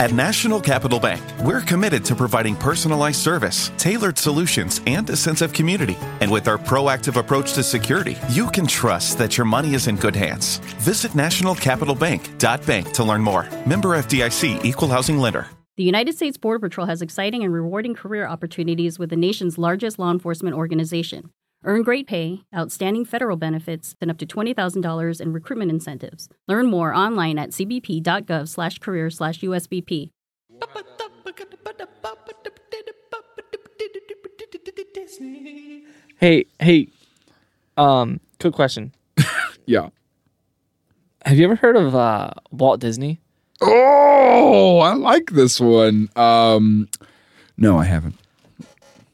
At National Capital Bank, we're committed to providing personalized service, tailored solutions, and a sense of community. And with our proactive approach to security, you can trust that your money is in good hands. Visit nationalcapitalbank.bank to learn more. Member FDIC Equal Housing Lender. The United States Border Patrol has exciting and rewarding career opportunities with the nation's largest law enforcement organization. Earn great pay, outstanding federal benefits, and up to $20,000 in recruitment incentives. Learn more online at cbp.gov slash career slash USBP. Hey, hey, um, quick question. Yeah. Have you ever heard of uh, Walt Disney? Oh, I like this one. Um, no, I haven't.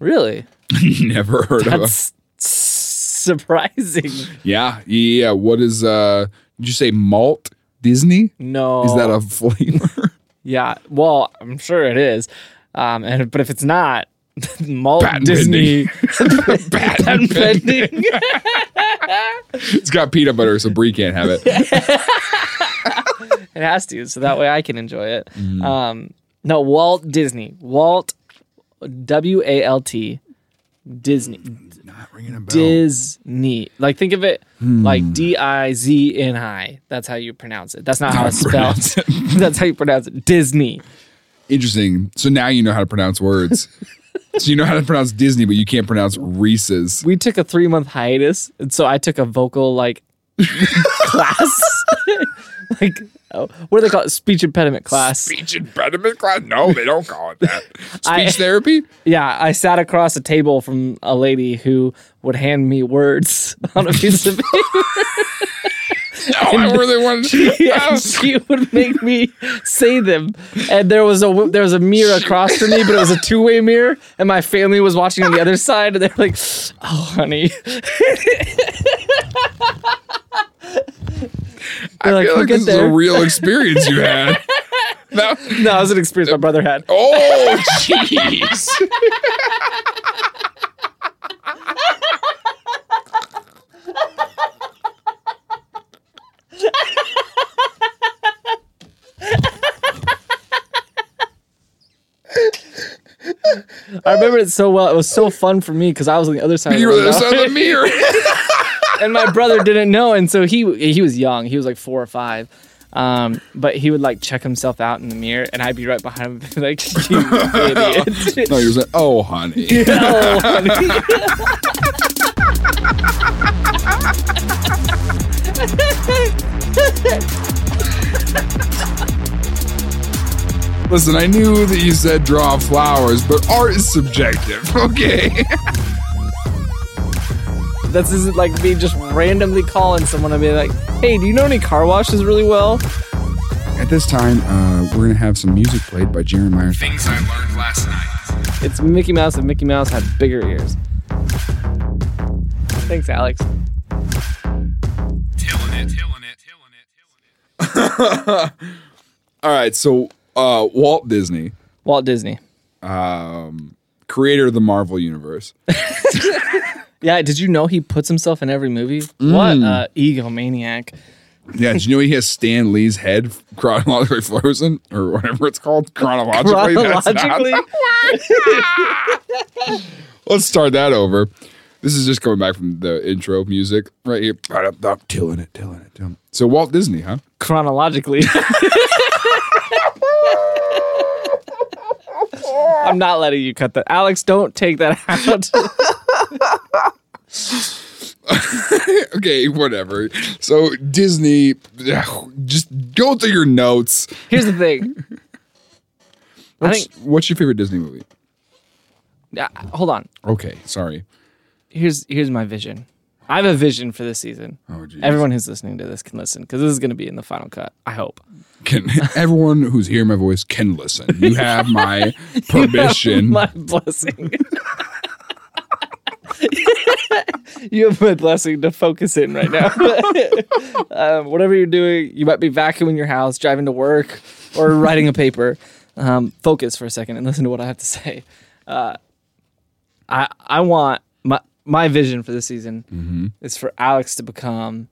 Really? Never heard of. Surprising. Yeah, yeah. What is? uh Did you say malt Disney? No. Is that a flavor? Yeah. Well, I'm sure it is. Um, and but if it's not, Malt Patent Disney Patent patent pending. it's got peanut butter, so Brie can't have it. it has to, so that way I can enjoy it. Um, no, Walt Disney. Walt W A L T Disney. Not ringing a bell. Disney. Like think of it hmm. like D I Z N I. That's how you pronounce it. That's not how it's spelled. That's how you pronounce it. Disney. Interesting. So now you know how to pronounce words. so you know how to pronounce Disney, but you can't pronounce Reese's. We took a three month hiatus, and so I took a vocal like class. like oh, what do they call it? Speech impediment class. Speech impediment class? No, they don't call it that. Speech I- therapy? Yeah, I sat across a table from a lady who would hand me words on a piece of paper. No, I really wanted to. and she would make me say them. And there was a there was a mirror across from me, but it was a two way mirror, and my family was watching on the other side, and they're like, "Oh, honey." I like, feel "We'll like this is a real experience you had. No. No, it was an experience my brother had. Oh, jeez. I remember it so well. It was so fun for me because I was on the other side. You of were the the other side of the mirror. and my brother didn't know, and so he he was young. He was like four or five. Um, but he would like check himself out in the mirror, and I'd be right behind him, like, "You idiot!" No, you were saying, oh, honey. Oh, honey. Listen, I knew that you said draw flowers, but art is subjective, okay? This isn't like me just randomly calling someone and be like, "Hey, do you know any car washes really well?" At this time, uh, we're going to have some music played by Jeremiah. Things I learned last night. It's Mickey Mouse, and Mickey Mouse had bigger ears. Thanks, Alex. All right, so uh, Walt Disney, Walt Disney. creator of the Marvel Universe. Yeah, did you know he puts himself in every movie? What uh, egomaniac! Yeah, did you know he has Stan Lee's head chronologically frozen or whatever it's called chronologically? That's not- Chronologically, Let's start that over. This is just coming back from the intro music right here. Tilling it, tilling it, tilling it. So Walt Disney, huh? chronologically. I'm not letting you cut that, Alex. Don't take that out. Okay, whatever. So Disney, just go through your notes. Here's the thing. I What's, think. what's your favorite Disney movie? Uh, hold on. Okay, sorry. Here's here's my vision. I have a vision for this season. Oh, geez. Everyone who's listening to this can listen because this is going to be in the final cut. I hope. Can everyone who's hearing my voice can listen? You have my permission. my blessing. you have my blessing to focus in right now. um, whatever you're doing, you might be vacuuming your house, driving to work, or writing a paper. Um, focus for a second and listen to what I have to say. Uh, I I want my vision for this season is for Alex to become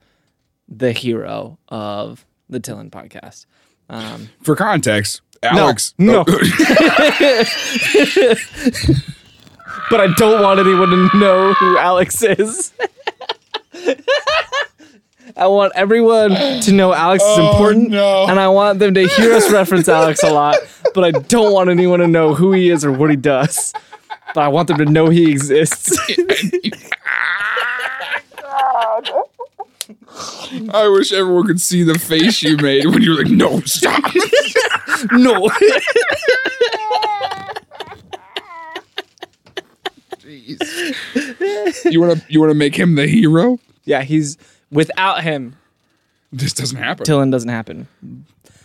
the hero of the Tillin podcast. Um, For context, Alex. No. Oh, but I don't want anyone to know who Alex is. I want everyone to know Alex is Oh, important, no. and I want them to hear us reference Alex a lot. But I don't want anyone to know who he is or what he does. But I want them to know he exists. I wish everyone could see the face you made when you were like, no, stop. no. Jeez. You wanna you wanna make him the hero? yeah, he's without him. This doesn't happen. Dylan doesn't happen.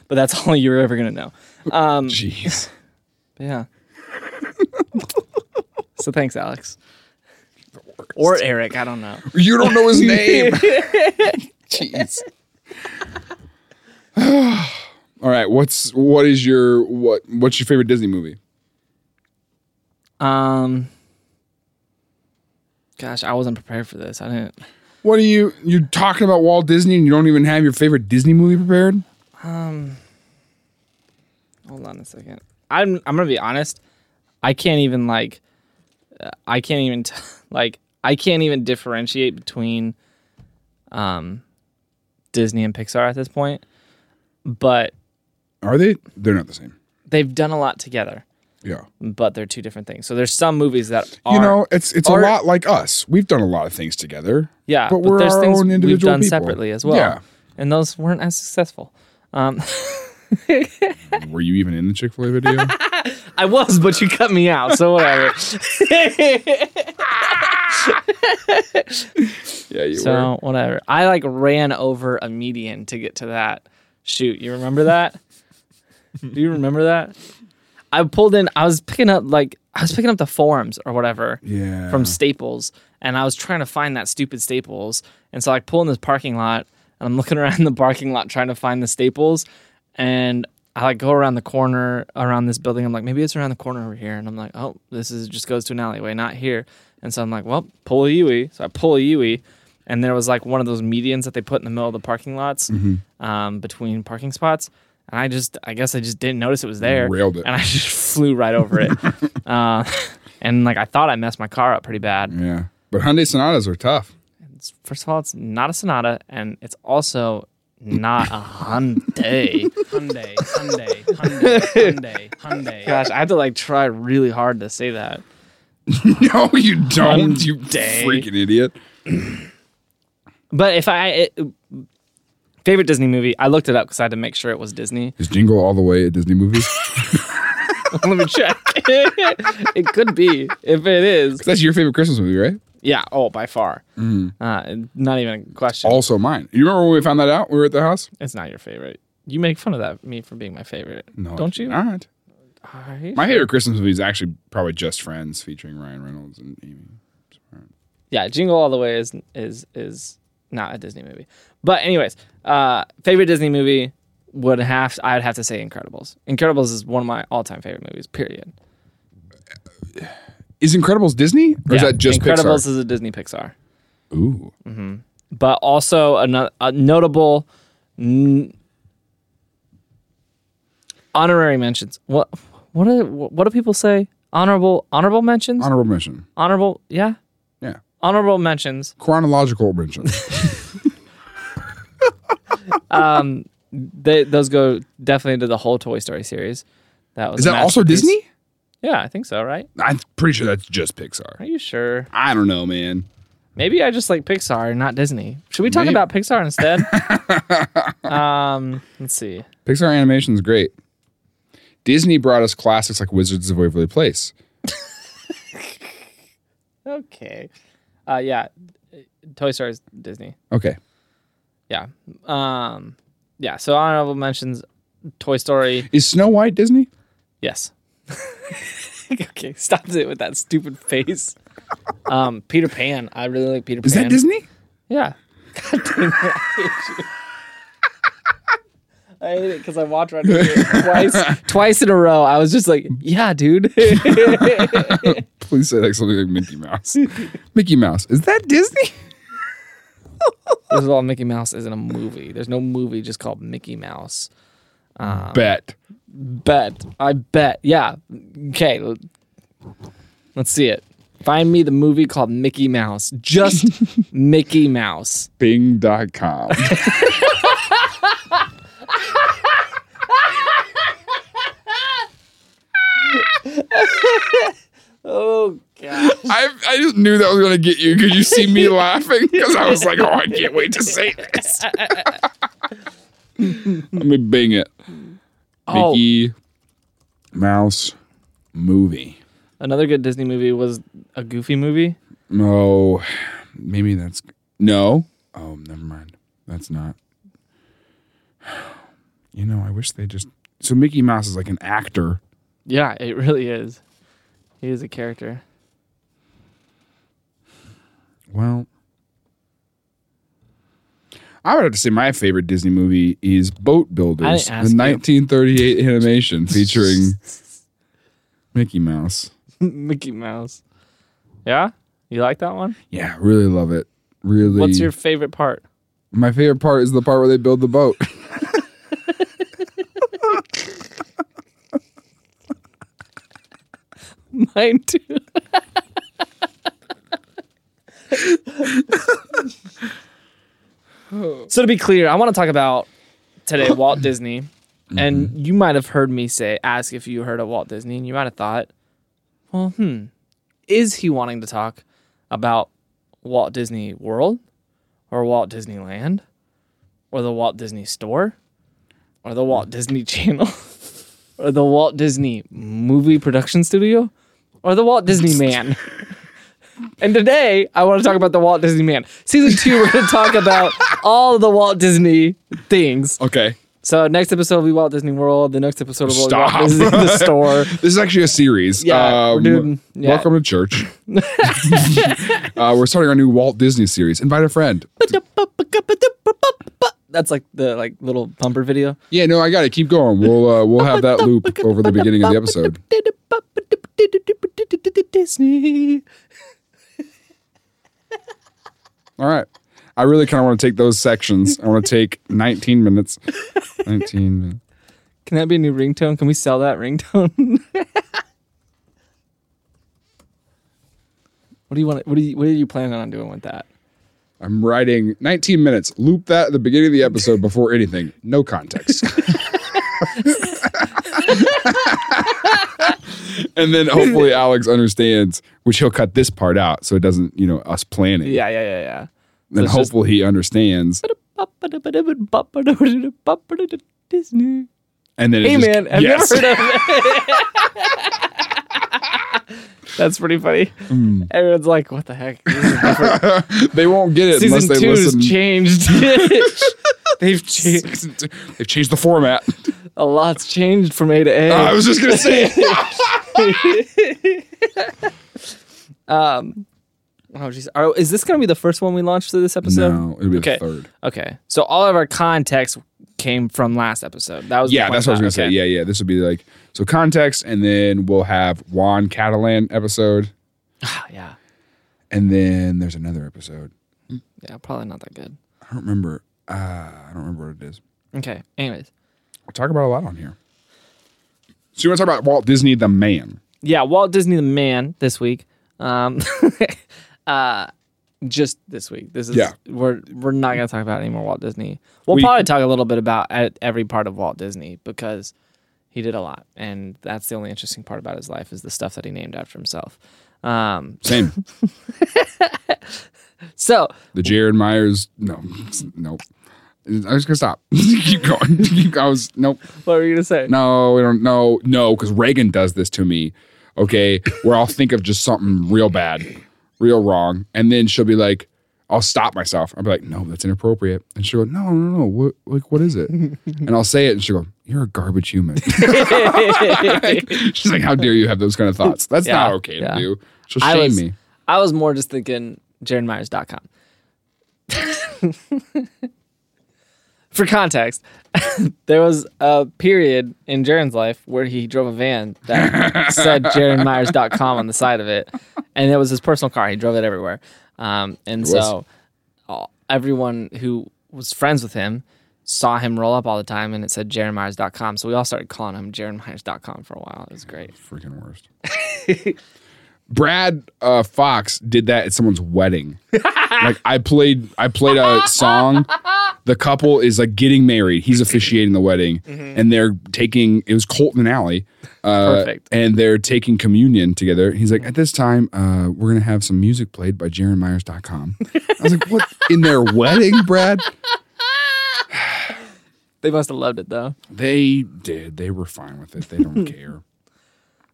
But that's all you're ever gonna know. Um, Jeez. yeah. So thanks, Alex. Or Eric, I don't know. You don't know his name. Jeez. All right, what's what is your what what's your favorite Disney movie? Um, gosh, I wasn't prepared for this. I didn't. What are you you're talking about Walt Disney and you don't even have your favorite Disney movie prepared? Um Hold on a second. I'm I'm gonna be honest. I can't even like. I can't even t- like. I can't even differentiate between, um, Disney and Pixar at this point. But Are they? They're not the same. they've done a lot together. Yeah. But they're two different things. So there's some movies that are you know, it's it's are- a lot like us. We've done a lot of things together. yeah, but we're there's our things own we've individual done people. separately as well. Yeah. and those weren't as successful. Um, Were you even in the Chick Fil A video? I was, but you cut me out, so whatever. yeah, you were. So whatever. I like ran over a median to get to that shoot. You remember that? Do you remember that? I pulled in. I was picking up like I was picking up the forms or whatever Yeah. from Staples, and I was trying to find that stupid Staples. And so I pull in this parking lot, and I'm looking around the parking lot trying to find the Staples, and I like go around the corner around this building. I'm like, maybe it's around the corner over here, and I'm like, oh, this is just goes to an alleyway, not here. And so I'm like, well, pull a Yui. So I pull a Yui, and there was like one of those medians that they put in the middle of the parking lots um, between parking spots. And I just, I guess I just didn't notice it was there. Railed it. And I just flew right over it. uh, and like I thought I messed my car up pretty bad. yeah. But Hyundai Sonatas are tough. It's, first of all, it's not a Sonata, and it's also not a Hyundai. Hyundai, Hyundai, Hyundai, Hyundai, Hyundai. Gosh, I have to like try really hard to say that. no, you don't. You Hyundai. freaking idiot. But if I it, favorite Disney movie, I looked it up because I had to make sure it was Disney. Is Jingle all the way at Disney movies? Let me check. it could be if it is. That's your favorite Christmas movie, right? Yeah. Oh, by far. Uh, not even a question. Also mine. You remember when we found that out? We were at the house. It's not your favorite. You make fun of that me for being my favorite. No, don't you? All right. My favorite Christmas movie is actually probably Just Friends, featuring Ryan Reynolds and Amy. Yeah, Jingle All the Way is is is not a Disney movie. But anyways, uh, favorite Disney movie would have I'd have to say Incredibles. Incredibles is one of my all time favorite movies. Period. Is Incredibles Disney or is that just Incredibles Pixar? is a Disney Pixar, Ooh, but also a, a notable n- honorary mentions. What what do what do people say? Honorable honorable mentions. honorable mention. honorable yeah Yeah, honorable mentions. chronological mention. Um, they, those go definitely into the whole Toy Story series. That was is that also. Disney? Yeah, I think so. Right? I'm pretty sure that's just Pixar. Are you sure? I don't know, man. Maybe I just like Pixar, and not Disney. Should we talk Maybe. about Pixar instead? um, let's see. Pixar animation is great. Disney brought us classics like Wizards of Waverly Place. Okay. Uh, yeah, Toy Story is Disney. Okay, Yeah. Um, yeah. So honorable mentions: Toy Story. is Snow White Disney? Yes. okay, stop it with that stupid face. Um, Peter Pan. I really like Peter Is Pan. that Disney? Yeah. God damn it. I hate you. I hate it because I watched Red twice, twice in a row. I was just like, "Yeah, dude." Please say like something like Mickey Mouse. Mickey Mouse is that Disney? First of all, Mickey Mouse isn't a movie. There's no movie just called Mickey Mouse. Um, Bet. Bet. I bet. Yeah. Okay. Let's see it. Find me the movie called Mickey Mouse. Just Mickey Mouse. Bing.com. Oh god. I, I just knew that was going to get you because you see me laughing because I was like, oh, I can't wait to say this. Let me bing it. Oh. Mickey Mouse movie. Another good Disney movie was a Goofy movie. No, maybe that's no. Oh, never mind. That's not. You know, I wish they just. So Mickey Mouse is like an actor. Yeah, it really is. He is a character. Well, I would have to say my favorite Disney movie is Boat Builders, the I didn't ask you. 1938 animation featuring Mickey Mouse. Mickey Mouse. Yeah? You like that one? Yeah, really love it. Really. What's your favorite part? My favorite part is the part where they build the boat. Mine too. so to be clear, I want to talk about today Walt Disney. And you might have heard me say ask if you heard of Walt Disney and you might have thought, well, hmm, is he wanting to talk about Walt Disney World or Walt Disneyland or the Walt Disney Store or the Walt Disney Channel or the Walt Disney Movie Production Studio or the Walt Disney Man. And today I want to talk about the Walt Disney Man. Season two, we're going to talk about all the Walt Disney things. Okay. So next episode will be Walt Disney World. The next episode will be Stop. Walt Disney the Store. This is actually a series. Yeah, we're doing- yeah. Welcome to church. uh, we're starting our new Walt Disney series. Invite a friend. That's like the like little bumper video. Yeah, no, I got it. Keep going. We'll uh, we'll have that loop over the beginning of the episode. Disney. All right. I really kind of want to take those sections. I want to take 19 minutes. 19 minutes. Can that be a new ringtone? Can we sell that ringtone? what do you want? What do you? What are you planning on doing with that? I'm writing 19 minutes. Loop that at the beginning of the episode before anything. No context. and then hopefully Alex understands, which he'll cut this part out so it doesn't, you know, us planning. Yeah, yeah, yeah, yeah. Then just- hopefully he understands. Disney. And then Hey just- man, have yes. you ever heard of That's pretty funny. Hmm. Everyone's like, "What the heck?" This is different. they won't get it Season unless they two's listen. changed. They've changed. They've changed the format. A lot's changed from A to A. I was just gonna say um, oh jeez, is this gonna be the first one we launched through this episode? no, it'll be Okay. the third. Okay, so all of our context came from last episode. That was Yeah, that's what I was gonna say. Yeah, yeah. This would be like so context, and then we'll have Juan Catalan episode, yeah, and then there's another episode. yeah. Probably not that good. I don't remember. Uh, I don't remember what it is. Okay. Anyways, We'll talk about a lot on here. So you want to talk about Walt Disney the man? yeah, Walt Disney the man this week. Um, uh, just this week. This is Yeah. we're we're not gonna talk about any more Walt Disney. We'll We- probably talk a little bit about every part of Walt Disney because he did a lot, and that's the only interesting part about his life is the stuff that he named after himself. Um, Same. so the Jaron Myers. No, nope. I was gonna stop. Keep going. I was nope. what were you gonna say? No, we don't. No, no, because Reagan does this to me. Okay, where I'll think of just something real bad, real wrong, and then she'll be like, I'll stop myself. I'll be like, no, that's inappropriate, and she'll go, no, no, no, what, like, what is it? and I'll say it, and she'll go, you're a garbage human. She's like, how dare you have those kind of thoughts? That's Yeah, not okay yeah. to do. She'll I shame was- me. I was more just thinking JaronMyers.com. For context, there was a period in Jaron's life where he drove a van that said JaronMyers.com on the side of it. And it was his personal car. He drove it everywhere. Um, and so all, everyone who was friends with him saw him roll up all the time, and it said jaronmyers.com. So we all started calling him jaronmyers.com for a while. It was great. Freaking worst. Brad uh, Fox did that at someone's wedding. like I played, I played a song. The couple is like getting married. He's officiating the wedding, and they're taking. It was Colton and Allie. Uh, Perfect. And they're taking communion together. He's like, at this time, uh, we're gonna have some music played by JaronMyers.com. I was like, what in their wedding, Brad? They must have loved it though. They did. They were fine with it. They don't care.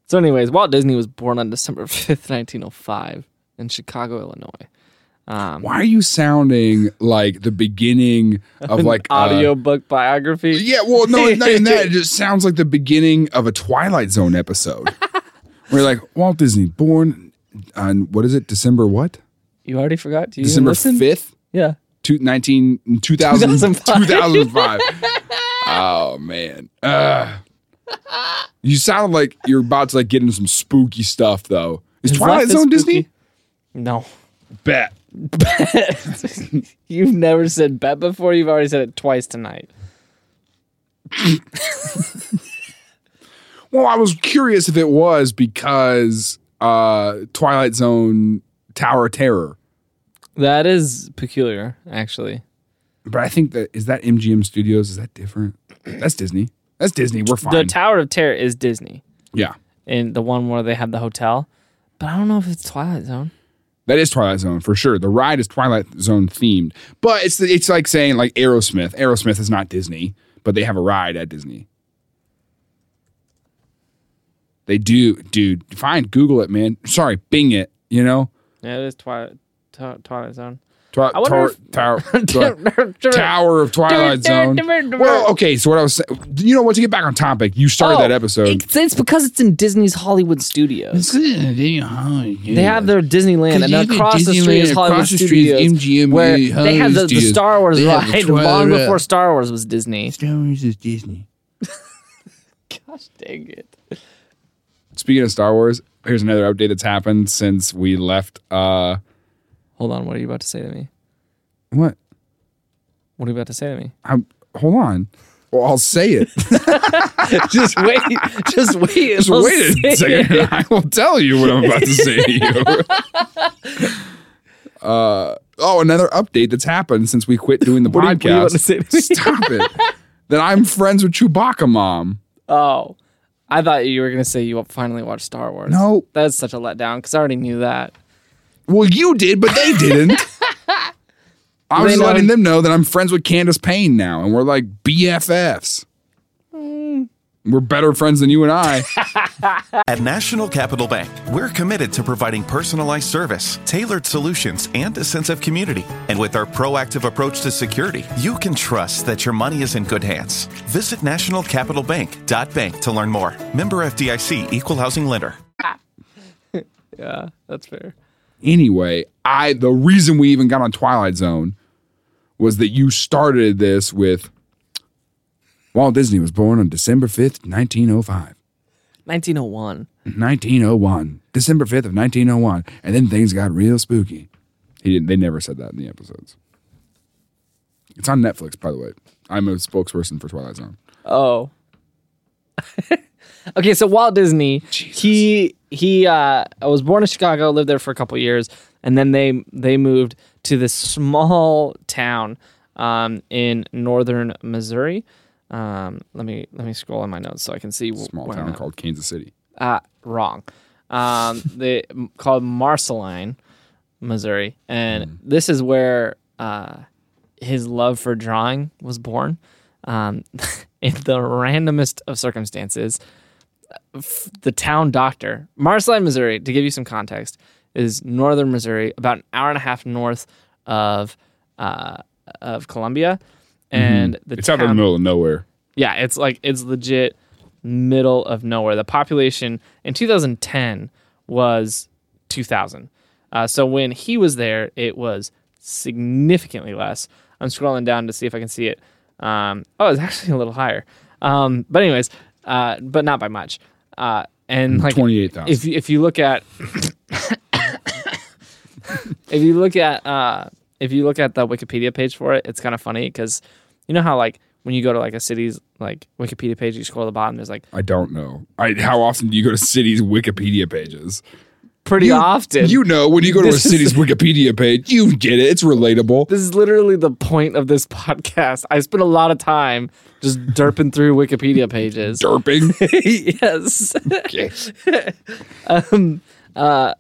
So, anyways, Walt Disney was born on December 5th, 1905, in Chicago, Illinois. Um, Why are you sounding like the beginning of like uh, audiobook biography. Yeah, well, no, it's not even that. It just sounds like the beginning of a Twilight Zone episode. Where like Walt Disney, born on what is it, December what? You already forgot? Do you December fifth, Yeah. two, 19, 2000, 2005. 2005. oh man, Ugh. you sound like you're about to like get into some spooky stuff though. Is, Is Twilight Zone? Disney? No. Bet. You've never said bet before. You've already said it twice tonight. Well, I was curious if it was because uh Twilight Zone Tower of Terror. That is peculiar, actually. But I think that is that MGM Studios. Is that different? That's Disney. That's Disney. We're fine. The Tower of Terror is Disney, yeah, and the one where they have the hotel. But I don't know if it's Twilight Zone. that is Twilight Zone for sure. The ride is Twilight Zone themed, but it's it's like saying like Aerosmith. Aerosmith is not Disney, but they have a ride at Disney. They do, dude. Fine, Google it, man. Sorry, Bing it. You know, Yeah, it is Twilight Twilight Zone. Twi- I wonder Tower, if- Tower, Twi- Tower of Twilight Zone. Well, okay. So what I was saying, you know what? To get back on topic, you started Oh, that episode. It's, it's because it's in Disney's Hollywood Studios. They have their Disneyland, and then across the street is Hollywood Studios, MGM, where they have the, the Star Wars They the ride Twilight- long before Star Wars was Disney. Star Wars is Disney. Gosh dang it! Speaking of Star Wars, here's another update that's happened since we left. Uh, Hold on, what are you about to say to me? what? What are you about to say to me? I'm, hold on. Well, I'll say it. just wait, just wait. Just I'll wait a second. it. I will tell you what I'm about to say to you. uh, oh, another update that's happened since we quit doing the What are you- what are you podcast. about to say to me? Stop it. that I'm friends with Chewbacca mom. Oh, I thought you were gonna say you finally watched Star Wars. No. that's such a letdown because I already knew that. Well, you did, but they didn't. I was just letting them know that I'm friends with Candace Payne now, and we're like BFFs. Hmm. We're better friends than you and I. At National Capital Bank, we're committed to providing personalized service, tailored solutions, and a sense of community. And with our proactive approach to security, you can trust that your money is in good hands. Visit nationalcapitalbank.bank to learn more. Member FDIC Equal Housing Lender. Yeah, that's fair. Anyway, I the reason we even got on Twilight Zone was that you started this with Walt Disney was born on December 5th, 1905. 1901. 1901. December 5th of 1901. And then things got real spooky. He didn't they never said that in the episodes. It's on Netflix, by the way. I'm a spokesperson for Twilight Zone. Oh. okay, so Walt Disney, he he uh was born in Chicago, lived there for a couple years, and then they they moved to this small town um in northern Missouri. Um let me let me scroll in my notes so I can see Small where town called Kansas City. Uh, wrong. Um, they called Marceline, Missouri, and this is where uh, his love for drawing was born. Um, in the randomest of circumstances, f- the town doctor, Marceline, Missouri, to give you some context, is northern Missouri, about an hour and a half north of uh, of Columbia, and the It's out in the middle of nowhere. yeah, it's like it's legit middle of nowhere. The population in 2010 was 2,000. Uh, so when he was there, it was significantly less. I'm scrolling down to see if I can see it. Um, oh, it's actually a little higher. Um, but anyways, uh, but not by much. Uh, and like 28,000. if you- if you look at if you look at uh, if you look at the Wikipedia page for it, it's kind of funny because You know how like when you go to like a city's like Wikipedia page, you scroll to the bottom. There's like I don't know. I, how often do you go to cities' Wikipedia pages? Pretty You- often. You know, when you go to a is- city's Wikipedia page, you get it. It's relatable. this is literally the point of this podcast. I spent a lot of time just derping through Wikipedia pages. Derping. yes. Okay. um, uh,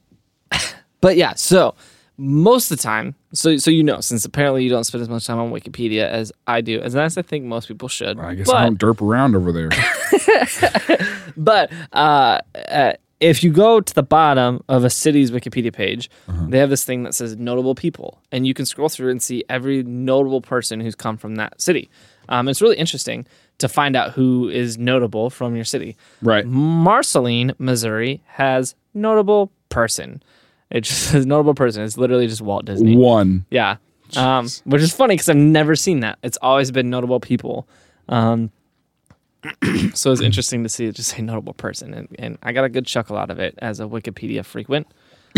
but yeah, so most of the time, so so you know, since apparently you don't spend as much time on Wikipedia as I do, as as I think most people should. I guess but, I don't derp around over there. But uh, uh, if you go to the bottom of a city's Wikipedia page, they have this thing that says notable people, and you can scroll through and see every notable person who's come from that city. Um, it's really interesting to find out who is notable from your city. Right. Marceline, Missouri, has notable person. It just says notable person. It's literally just Walt Disney. One. Yeah. Um, which is funny because I've never seen that. It's always been notable people. Um, so it's interesting to see it just say notable person. And, and I got a good chuckle out of it as a Wikipedia frequent.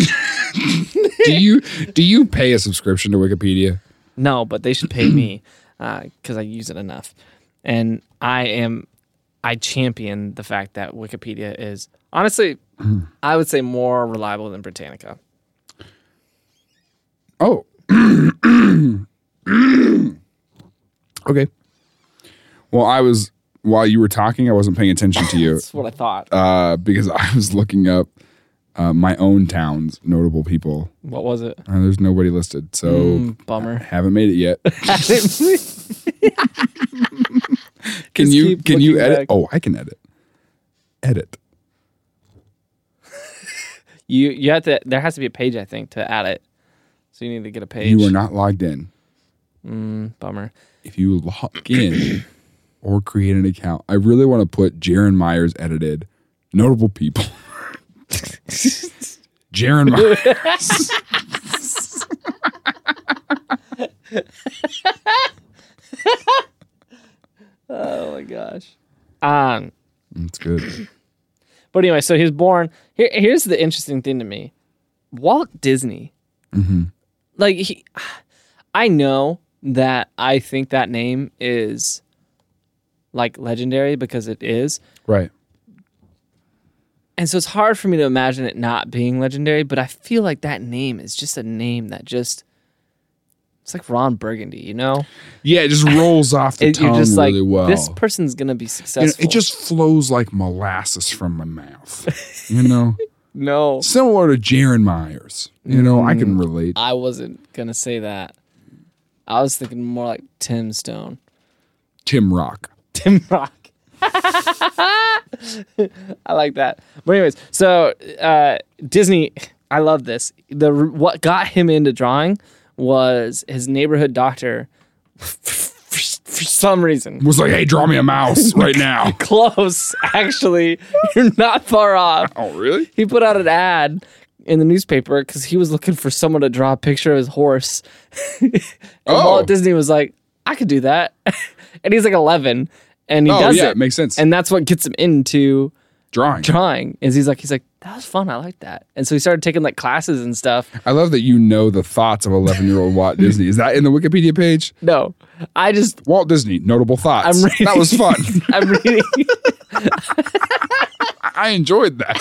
Do you do you pay a subscription to Wikipedia? No, but they should pay me uh, because I use it enough. And I am, I champion the fact that Wikipedia is honestly, hmm. I would say more reliable than Britannica. Oh. okay. Well, I was while you were talking, I wasn't paying attention to you That's what I thought. uh, because I was looking up uh, my own town's notable people. what was it? Uh, there's nobody listed, so Mm, bummer. haven't made it yet. can Just you keep can you looking edit? back. Oh, I can edit. Edit. You you have to. There has to be a page, I think, to add it. So you need to get a page. You are not logged in. Mm, bummer. If you log in or create an account, I really want to put Jaron Myers edited notable people. Jaron Myers. Oh my gosh. Um. That's good. But anyway, so he's born. Here, here's the interesting thing to me: Walt Disney. Like he, I know that I think that name is like legendary because it is, Right. and so it's hard for me to imagine it not being legendary. But I feel like that name is just a name that just. It's like Ron Burgundy, you know. Yeah, it just rolls off the It- tongue just like really well. this person's gonna be You know, successful. it just flows like molasses from my mouth. You know, no. similar to Jaron Myers. You know, I Mm. can relate. I wasn't gonna say that. I was thinking more like Tim Stone. Tim Rock. Tim Rock. I like that. But anyways, so uh, Disney, I love this. The what got him into drawing was his neighborhood doctor. For some reason, Was like, hey, draw me a mouse right now. close. Actually, you're not far off. oh, really? He put out an ad in the newspaper because he was looking for someone to draw a picture of his horse. and Oh. Walt Disney was like, I could do that. And he's like 11 and he Oh, does yeah, it. makes sense. And that's what gets him into Drawing. drawing is he's like, he's like, that was fun. I like that. And so he started taking like classes and stuff. I love that you know the thoughts of 11 year old Walt Disney. Is that in the Wikipedia page? No, I just, Walt Disney, notable thoughts. I'm reading. That was fun. I'm reading. I enjoyed that.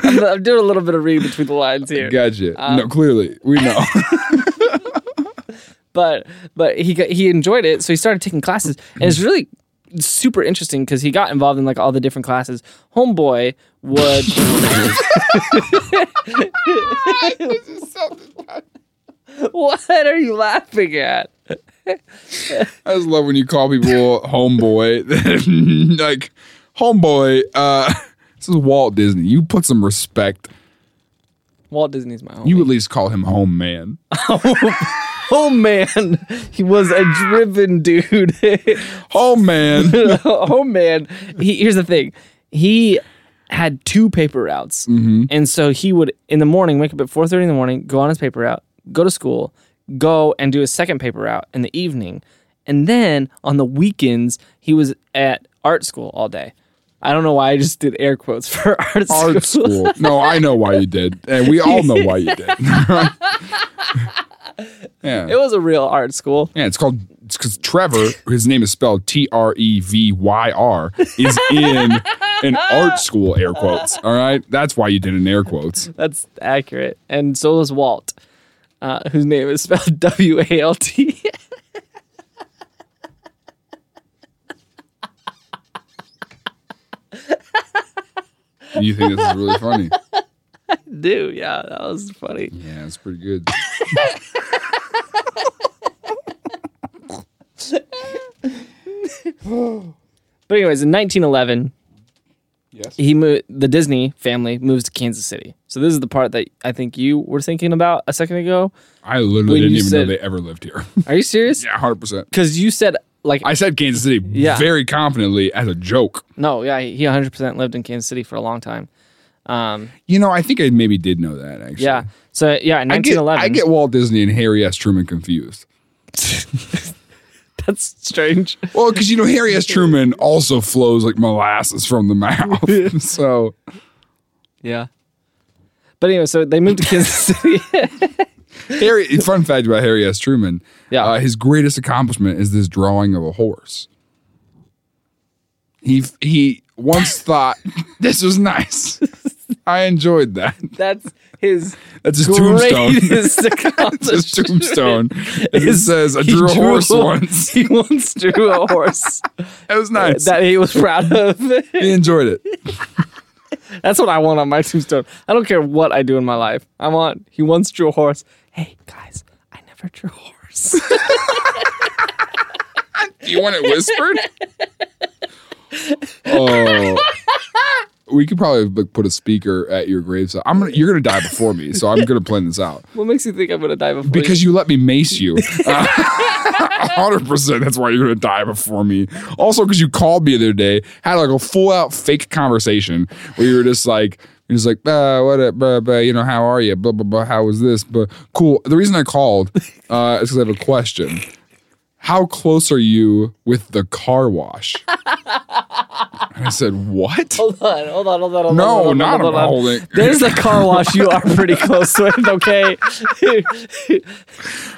I'm, I'm doing a little bit of reading between the lines here. Gotcha. Um, no, clearly. We know. But but he got, he enjoyed it, so he started taking classes, and it's really super interesting because he got involved in like all the different classes. Homeboy would. what are you laughing at? I just love when you call people homeboy. like, homeboy, uh, this is Walt Disney. You put some respect. Walt Disney's my home. You at least call him home man. Oh man, he was a driven dude. Home oh, man. oh man, he, here's the thing. He had two paper routes, mm-hmm. and so he would in the morning wake up at four thirty in the morning, go on his paper route, go to school, go and do a second paper route in the evening, and then on the weekends he was at art school all day. I don't know why I just did air quotes for art school. Art school. No, I know why you did. And we all know why you did. Yeah. It was a real art school. Yeah, it's called it's because Trevor, his name is spelled T R E V Y R, is in an art school, air quotes. All right, that's why you did it in air quotes. That's accurate. And so is Walt, uh, whose name is spelled W A L T. You think this is really funny? Do yeah, that was funny. Yeah, it's pretty good. But anyways, in 1911, Yes. he moved. The Disney family moves to Kansas City. So this is the part that I think you were thinking about a second ago. I literally When didn't even said- know they ever lived here. Are you serious? yeah, hundred percent. Because you said like I said Kansas City Yeah. very confidently as a joke. no, yeah, he 100 percent lived in Kansas City for a long time. Um, You know, I think I maybe did know that actually. yeah. So yeah, in I get, 1911. I get Walt Disney and Harry S. Truman confused. that's strange. Well, because you know Harry S. Truman also flows like molasses from the mouth. so Yeah. But anyway, so they moved to Kansas City. Harry, fun fact about Harry S. Truman. Yeah. Uh, his greatest accomplishment is this drawing of a horse. He he once thought this was nice. I enjoyed that. That's his That's his tombstone. greatest It's his tombstone. It Is says, "I drew a horse once." He once drew a horse It was uh, nice. that he was proud of. he enjoyed it. That's what I want on my tombstone. I don't care what I do in my life. I want he once drew a horse. Hey guys, I never drew a horse. Do you want it whispered? Oh. We could probably like put a speaker at your graveside. I'm gonna. You're gonna die before me, so I'm gonna plan this out. what makes you think I'm gonna die before Because you let me mace you. hundred percent. That's why you're gonna die before me. Also, because you called me the other day, had like a full out fake conversation where you were just like, you're just like, uh, what, up, blah, blah, you know, how are you? Blah blah blah. How was this? But cool. The reason I called uh, is because I have a question. How close are you with the car wash? I said, what? Hold on, hold on, hold on, hold No, on. hold on, not hold on. a holding. There's a car wash you are pretty close with, okay?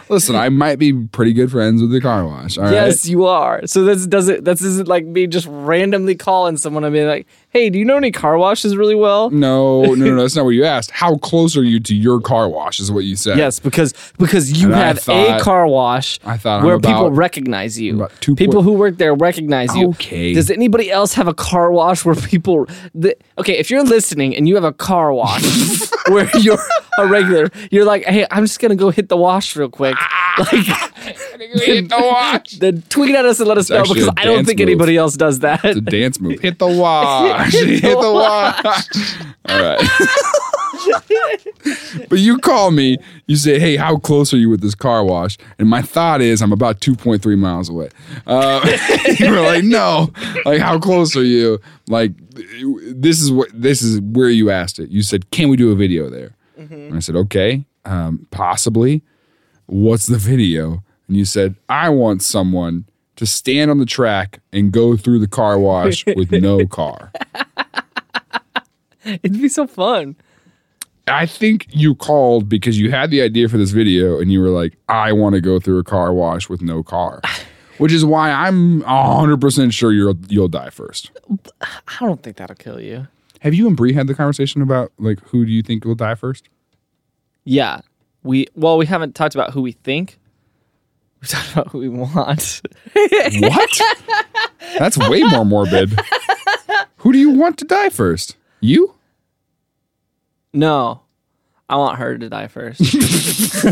Listen, I might be pretty good friends with the car wash. All right. yes, you are. So this doesn't this isn't like me just randomly calling someone and being like, hey, do you know any car washes really well? No, no, no, no, that's not what you asked. How close are you to your car wash? Is what you said. Yes, because because you And have thought- a car wash I thought where people recognize you. people who work there recognize you. Okay. Does anybody else have a car wash where people? The, okay, if you're listening and you have a car wash where you're a regular, you're like, hey, I'm just gonna go hit the wash real quick. Ah, like, Hit the wash. then tweet at us and let us know because I don't think move. anybody else does that. It's a dance move. Hit the wash. Hit the wash. All right. but you call me, you say, hey, how close are you with this car wash? And my thought is I'm about 2.3 miles away. Uh, you were like, no. Like, how close are you? Like, this is what this is where you asked it. You said, can we do a video there? And I said, okay, um, possibly. What's the video? And you said, I want someone to stand on the track and go through the car wash with no car. It'd be so fun. I think you called because you had the idea for this video and you were like, I want to go through a car wash with no car. Which is why I'm 100% sure you'll, you'll die first. I don't think that'll kill you. Have you and Bree had the conversation about like who do you think will die first? Yeah. We well, we haven't talked about who we think. We talked about who we want. What? That's way more morbid. Who do you want to die first? You? No. I want her to die first.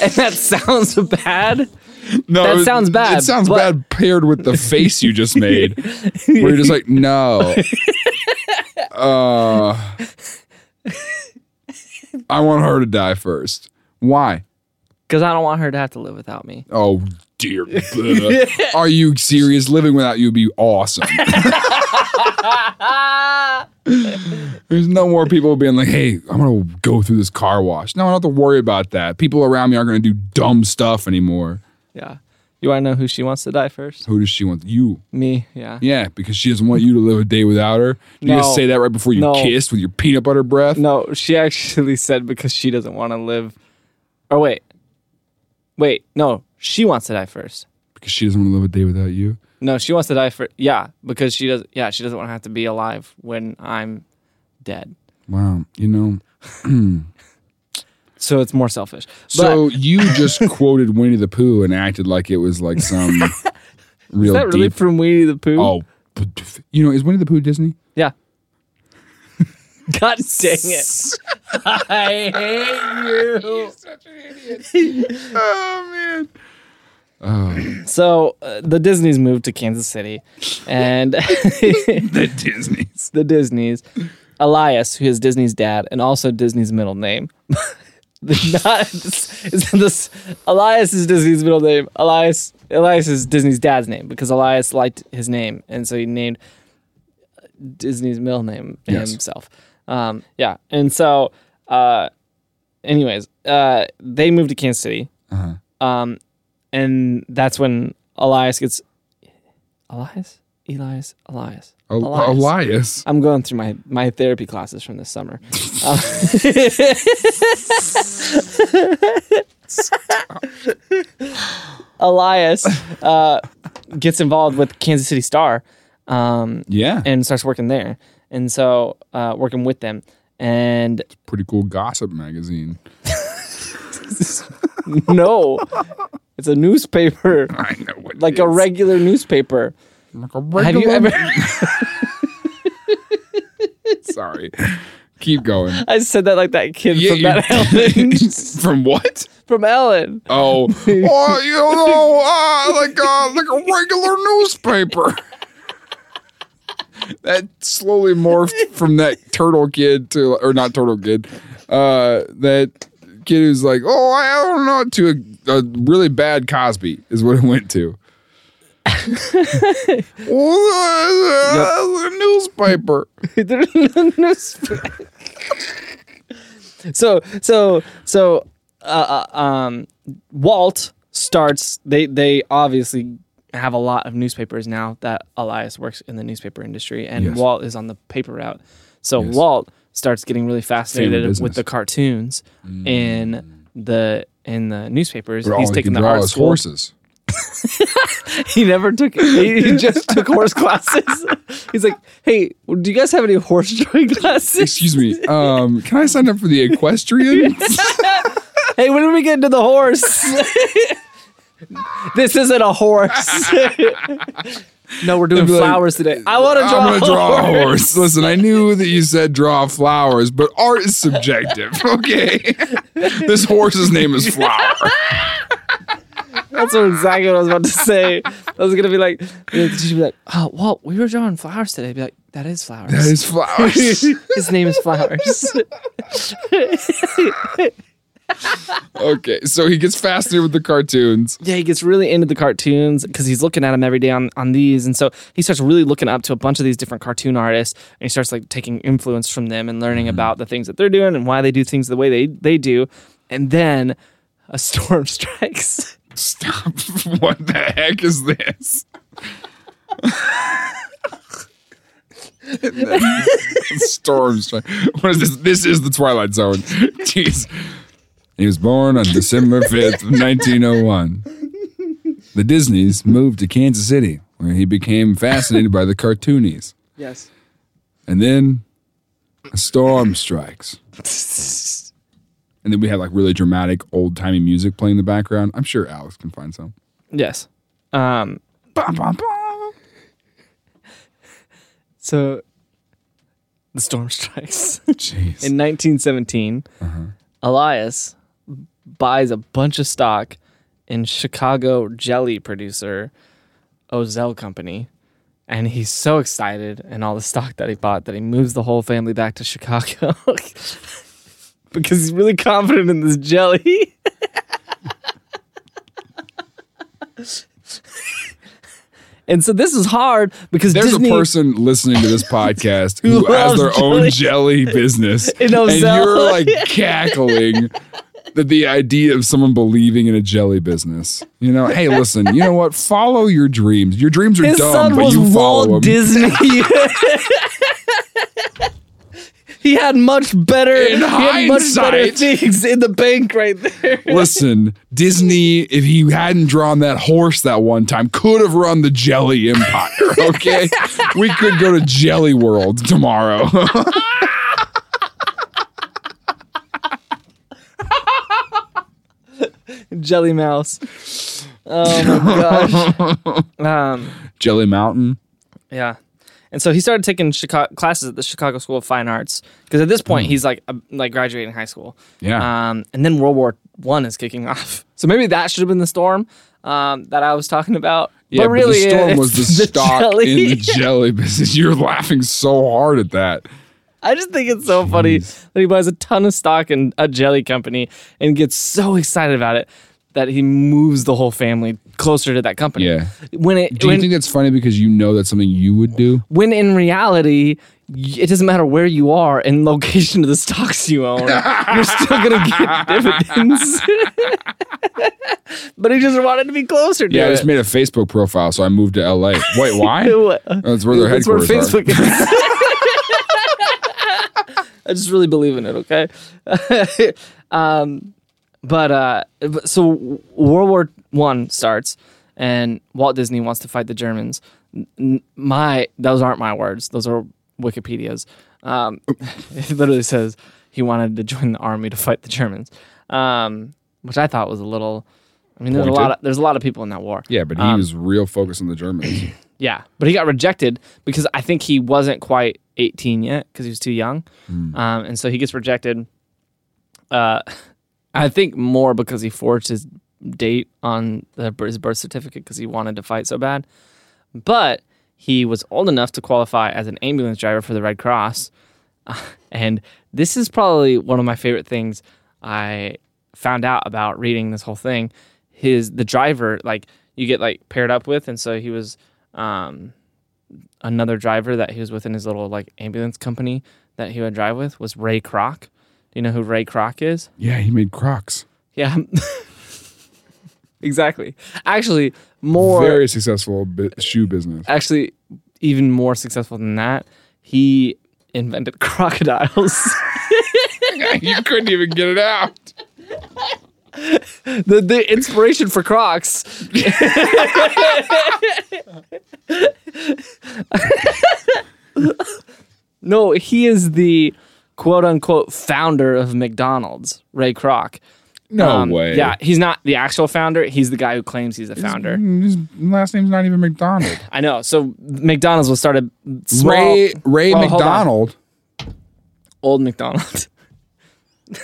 and that sounds bad. No, That sounds bad, It sounds but- bad paired with the face you just made, where you're just like, no. Uh, I want her to die first. Why? Because I don't want her to have to live without me. Oh dear. Are you serious? Living without you would be awesome. There's no more people being like, hey, I'm gonna go through this car wash. No, I don't have to worry about that. People around me aren't gonna do dumb stuff anymore. Yeah. You want to know who she wants to die first? Who does she want? You. Me. Yeah. Yeah, because she doesn't want you to live a day without her. You No. just say that right before you No. kissed with your peanut butter breath. No, she actually said because she doesn't want to live. Oh, wait. Wait, no, she wants to die first. because she doesn't want to live a day without you. No, she wants to die for yeah, because she does yeah, she doesn't want to have to be alive when I'm dead. Wow, you know. So it's more selfish. So you just quoted Winnie the Pooh and acted like it was like some real Is that really deep. from Winnie the Pooh? oh, you know, is Winnie the Pooh Disney? Yeah. God dang it. I hate you. You're such an idiot. Oh man. So uh, the Disneys moved to Kansas City and The Disney's. the Disneys, Elias, who is Disney's dad and also Disney's middle name. The- Not, is this, Elias is Disney's middle name. Elias Elias is Disney's dad's name because Elias liked his name, and so he named Disney's middle name Yes. himself. Um, yeah, and so, uh, anyways, uh, they moved to Kansas City, Uh-huh. um, and that's when Elias gets Elias, Elias, Elias. El- Elias. I'm going through my my therapy classes from this summer. Um, Elias uh, gets involved with Kansas City Star um, Yeah. and starts working there, and so uh, working with them. And it's Pretty cool gossip magazine. no, it's a newspaper, I know what it like a regular newspaper. like a Have you ever? Sorry. Keep going. I said that like that kid Yeah, from that Ellen. From what? from Ellen. Oh, oh, you know, uh, like uh, like a regular newspaper. That slowly morphed from that turtle kid to, or not turtle kid, uh, that kid who's like, oh, I don't know, to a, a really bad Cosby is what it went to. oh, a newspaper. so so so uh, uh, um Walt starts they they obviously have a lot of newspapers now that Elias works in the newspaper industry and Yes. Walt is on the paper route. So Yes. Walt starts getting really fascinated with the cartoons in the in the newspapers. All He's he taking the art school. horses. He never took he he just took horse classes. He's like, "Hey, do you guys have any horse drawing classes?" Excuse me. Um, can I sign up for the equestrian? Hey, when do we get into the horse? This isn't a horse. no, we're doing like, flowers today. I want to draw. I'm gonna a draw a horse. horse. Listen, I knew that you said draw flowers, but art is subjective. Okay, this horse's name is Flower. That's exactly what I was about to say. I was gonna be like, she'd be like, "Oh, Walt, we were drawing flowers today." I'd be like, "That is flowers. That is flowers. His name is Flowers." Okay, so he gets fascinated with the cartoons. yeah, he gets really into the cartoons because he's looking at them every day on, on these. And so he starts really looking up to a bunch of these different cartoon artists and he starts like taking influence from them and learning mm-hmm. about the things that they're doing and why they do things the way they, they do. And then a storm strikes. Stop! What the heck is this? Storm strike. What is this? This is the Twilight Zone. Jeez. He was born on December 5th, 1901. The Disneys moved to Kansas City, where he became fascinated by the cartoonies. Yes. And then a storm strikes. And then we have like really dramatic old timey music playing in the background. I'm sure Alex can find some. Yes. Um, Bum, bum, bum. so the storm strikes. Jeez. In 1917, Elias buys a bunch of stock in Chicago jelly producer Ozell Company. And he's so excited and all the stock that he bought that he moves the whole family back to Chicago because he's really confident in this jelly. and so this is hard because There's Disney, a person listening to this podcast who Who has their own jelly. jelly business. And you're like cackling that the idea of someone believing in a jelly business. You know, hey, listen, you know what? Follow your dreams. Your dreams are His dumb, but you follow Walt them. Disney. he had much better. In he had much better hindsight. things in the bank right there. Listen, Disney, if he hadn't drawn that horse that one time, could have run the Jelly Empire. Okay, we could go to Jelly World tomorrow. Jelly Mouse. Oh my gosh. Um, Jelly Mountain. yeah. And so he started taking Chicago, classes at the Chicago School of Fine Arts because at this point he's like uh, like graduating high school. Hmm. Yeah. Um, and then World War One is kicking off. So maybe that should have been the storm um, that I was talking about. Yeah, but really, the storm was the, stock jelly. in the jelly business. You're laughing so hard at that. I just think it's so funny that he buys a ton of stock in a jelly company and gets so excited about it that he moves the whole family closer to that company. Yeah. When it Do when, you think that's funny because you know that's something you would do? when in reality it doesn't matter where you are and location of the stocks you own, you're still gonna get dividends. but he just wanted to be closer to Yeah, I just made a Facebook profile, so I moved to LA. Wait, why? That's where their That's where headquarters are. Facebook is. I just really believe in it, okay? um, but uh, so World War One starts, and Walt Disney wants to fight the Germans. My those aren't my words; those are Wikipedia's. Um, it literally says he wanted to join the army to fight the Germans, um, which I thought was a little. I mean, there's a lot of there's a lot of people in that war. Yeah, but he Um, was real focused on the Germans. Yeah, but he got rejected because I think he wasn't quite 18 yet because he was too young, um, and so he gets rejected. Uh, I think more because he forged his date on the, his birth certificate because he wanted to fight so bad. But he was old enough to qualify as an ambulance driver for the Red Cross, and this is probably one of my favorite things I found out about reading this whole thing. His the driver like you get like paired up with, and so he was um, another driver that he was with in his little like ambulance company that he would drive with was Ray Kroc. Do you know who Ray Kroc is? yeah, he made Crocs. Yeah. exactly. Actually, more Very successful shoe business. actually even more successful than that. He invented crocodiles. you couldn't even get it out. the the inspiration for Crocs. no, he is the quote unquote founder of McDonald's, Ray Kroc. No Um, way. Yeah, he's not the actual founder. He's the guy who claims he's the founder. His last name's not even McDonald. I know. So McDonald's was started small, Ray Ray Well. McDonald. old McDonald.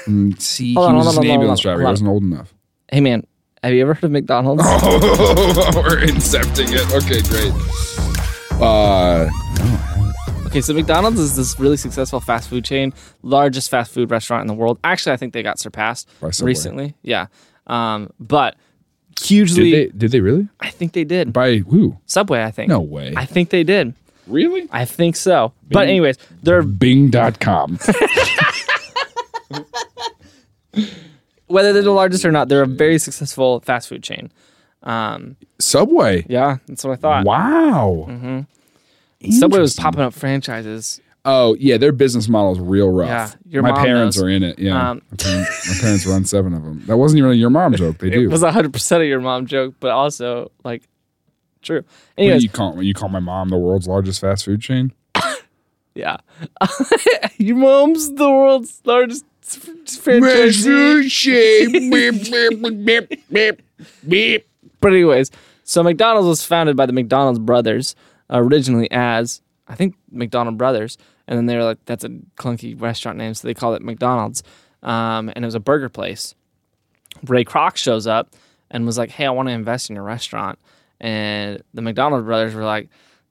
Mm, See, Hold he on, was hold on, an hold on, ambulance hold driver. He wasn't old enough. hey man, have you ever heard of McDonald's? Oh, we're incepting it. Okay, great. Uh, Okay, so McDonald's is this really successful fast food chain, largest fast food restaurant in the world. Actually, I think they got surpassed By Subway. recently. Yeah, um, but hugely, did they? Did they really? I think they did. By who? Subway, I think. No way. I think they did. Really? I think so. But anyways, they're Bing.com. whether they're the largest or not, they're a very successful fast food chain. Um, Subway. yeah, that's what I thought. Wow. Subway was popping up franchises. Oh yeah, their business model is real rough. Yeah, your my mom parents knows. are in it. Yeah, Um, my, parents, my parents run seven of them. That wasn't even a your mom joke. They do. It was hundred percent of your mom joke, but also like true. when you call when you call my mom the world's largest fast food chain. Yeah. Your mom's the world's largest franchise. chain. beep, beep, beep, beep, beep. But anyways, so McDonald's was founded by the McDonald's brothers originally as I think McDonald Brothers, and then they were like, "That's a clunky restaurant name," so they called it McDonald's. Um, and it was a burger place. Ray Kroc shows up and was like, "Hey, I want to invest in your restaurant," and the McDonald brothers were like.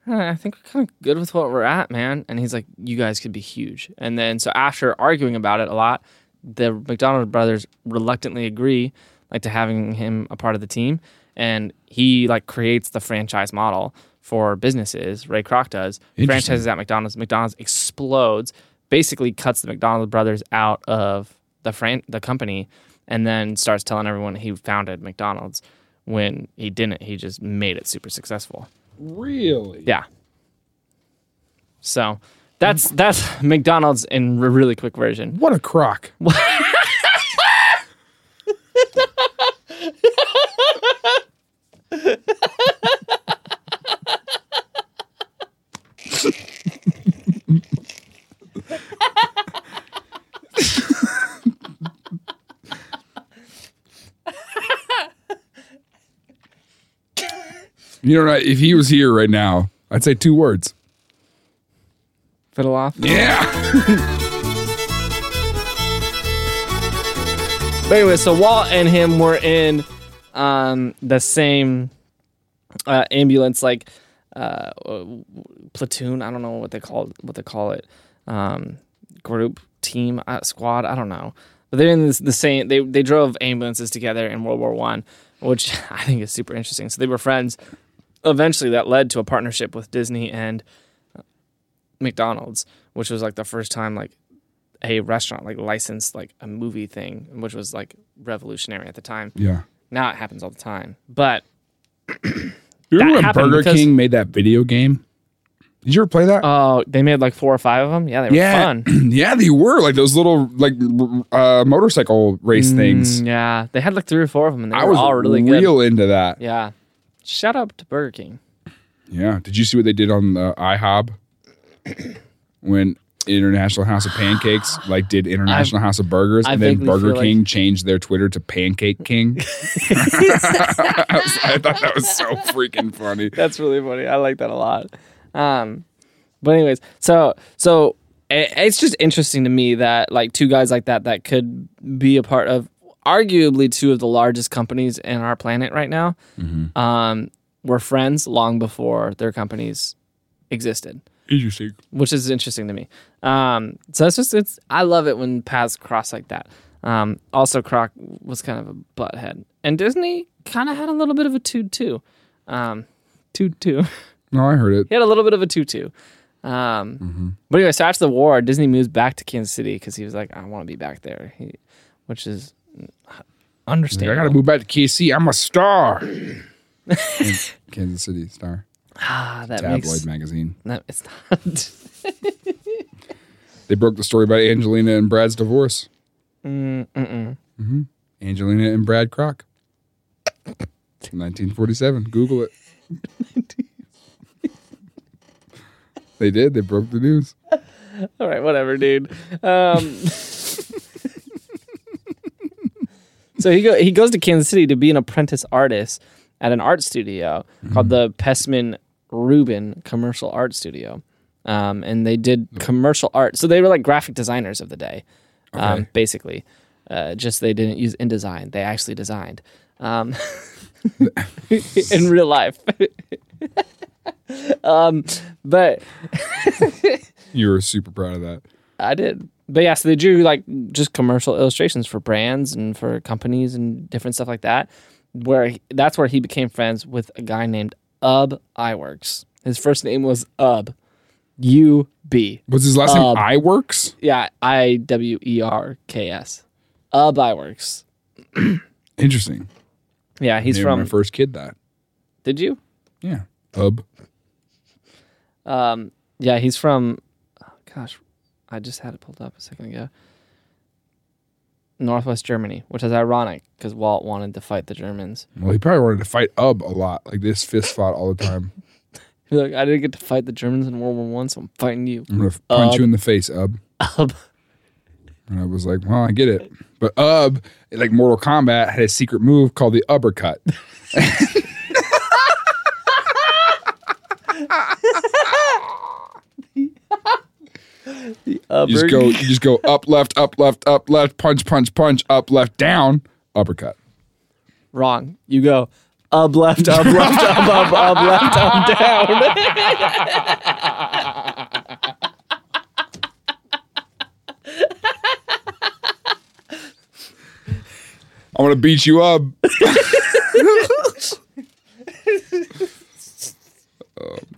"Eh, I think we're kind of good with what we're at, man. And he's like, you guys could be huge. And then, so after arguing about it a lot, the McDonald brothers reluctantly agree, like to having him a part of the team. And he like creates the franchise model for businesses. Ray Kroc does franchises at McDonald's. McDonald's explodes, basically cuts the McDonald brothers out of the fran- the company, and then starts telling everyone he founded McDonald's when he didn't. He just made it super successful. Really? Yeah. So That's that's McDonald's in a really quick version. What a crock. You know, what? if he was here right now, I'd say two words. Fiddle off. Yeah. But anyway, so Walt and him were in um, the same uh, ambulance, like uh, platoon. I don't know what they call what they call it. Um, group, team, uh, squad. I don't know. But they're in this, the same. They they drove ambulances together in World War One, which I think is super interesting. So they were friends. Eventually, that led to a partnership with Disney and McDonald's, which was like the first time like a restaurant like licensed like a movie thing, which was like revolutionary at the time. Yeah. Now it happens all the time. But You remember when Burger because- King made that video game? Did you ever play that? oh, they made like four or five of them. Yeah, they were yeah, fun. yeah, they were like those little like uh, motorcycle race things. Mm, yeah, they had like three or four of them, and they I were was all really good. real into that. Yeah. Shout out to Burger King. Yeah. Did you see what they did on the IHOB when International House of Pancakes like did International House of Burgers, I and then vaguely Burger feel like- King changed their Twitter to Pancake King? I, was- I thought that was so freaking funny. That's really funny. I like that a lot. Um, but anyways, so so i- it's just interesting to me that like two guys like that that could be a part of arguably two of the largest companies in our planet right now um, were friends long before their companies existed Interesting. which is interesting to me. Um, so it's just it's I love it when paths cross like that. Um, also, Croc was kind of a butthead, and Disney kind of had a little bit of a toot too. Um, toot too. No, I heard it. he had a little bit of a tutu. Um, But anyway, so after the war, Disney moves back to Kansas City because he was like, I want to be back there, he, which is Like, understandable. I got to move back to KC. I'm a star. Kansas City Star ah, that tabloid makes magazine. no, it's not. They broke the story about Angelina and Brad's divorce. Mm, mm-mm. Angelina and Brad Kroc. 1947. Google it. they did. They broke the news. All right, whatever, dude. Um, so he go he goes to Kansas City to be an apprentice artist at an art studio called the Pesmen Rubin Commercial Art Studio, um, and they did commercial art. So they were like graphic designers of the day, um, basically. Uh, just they didn't use InDesign; they actually designed um, in real life. um, but You were super proud of that. I did. But yeah, so they drew like just commercial illustrations for brands and for companies and different stuff like that. Where he- that's where he became friends with a guy named Ub Iwerks. His first name was Ub, U B. Was his last Uh, name Iwerks? Yeah, I W E R K S. Ub Iwerks. Interesting. Yeah, he's Named from. my first kid that. did you? Yeah. Ub. Um, yeah, he's from. Oh, gosh, I just had it pulled up a second ago. Northwest Germany, which is ironic because Walt wanted to fight the Germans. Well, he probably wanted to fight Ub a lot. Like this fist fought all the time. He's like, I didn't get to fight the Germans in World War One, so I'm fighting you. I'm gonna punch Ub. you in the face, Ub. Ub. And I was like, well, I get it. But Ub, like Mortal Kombat, had a secret move called the uppercut. You just go, you just go up, left, up, left, up, left, punch, punch, punch, up, left, down, uppercut. Wrong. You go up, left, up, left, up, up, up, left, up, down. I want to beat you up.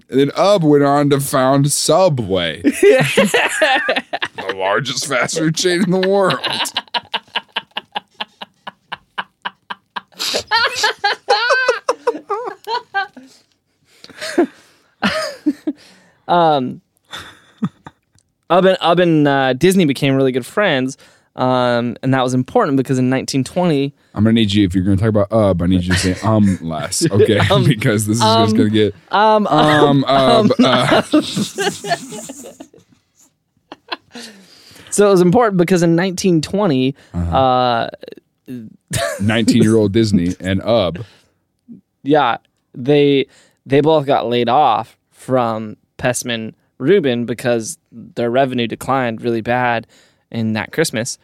Um, and then Ub went on to found Subway, the largest fast food chain in the world. Ub and, Ub and uh, Disney became really good friends. Um, and that was important because in 1920, I'm gonna need you if you're gonna talk about ub. I need you to say um less, okay? because this is um, just gonna get um, um ub. uh, so it was important because in 1920, uh 19 year old Disney and ub. yeah, they they both got laid off from Pesmen Rubin because their revenue declined really bad in that Christmas,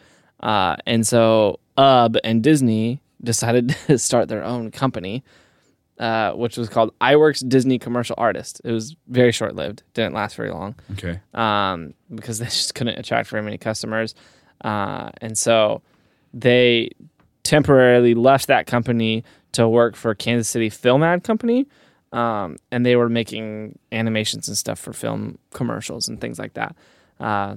uh, and so Ub and Disney decided to start their own company, uh, which was called Iwerks Disney Commercial Artist. It was very short lived, didn't last very long Okay. um, because they just couldn't attract very many customers. Uh, and so they temporarily left that company to work for Kansas City Film Ad Company. Um, and they were making animations and stuff for film commercials and things like that. Uh,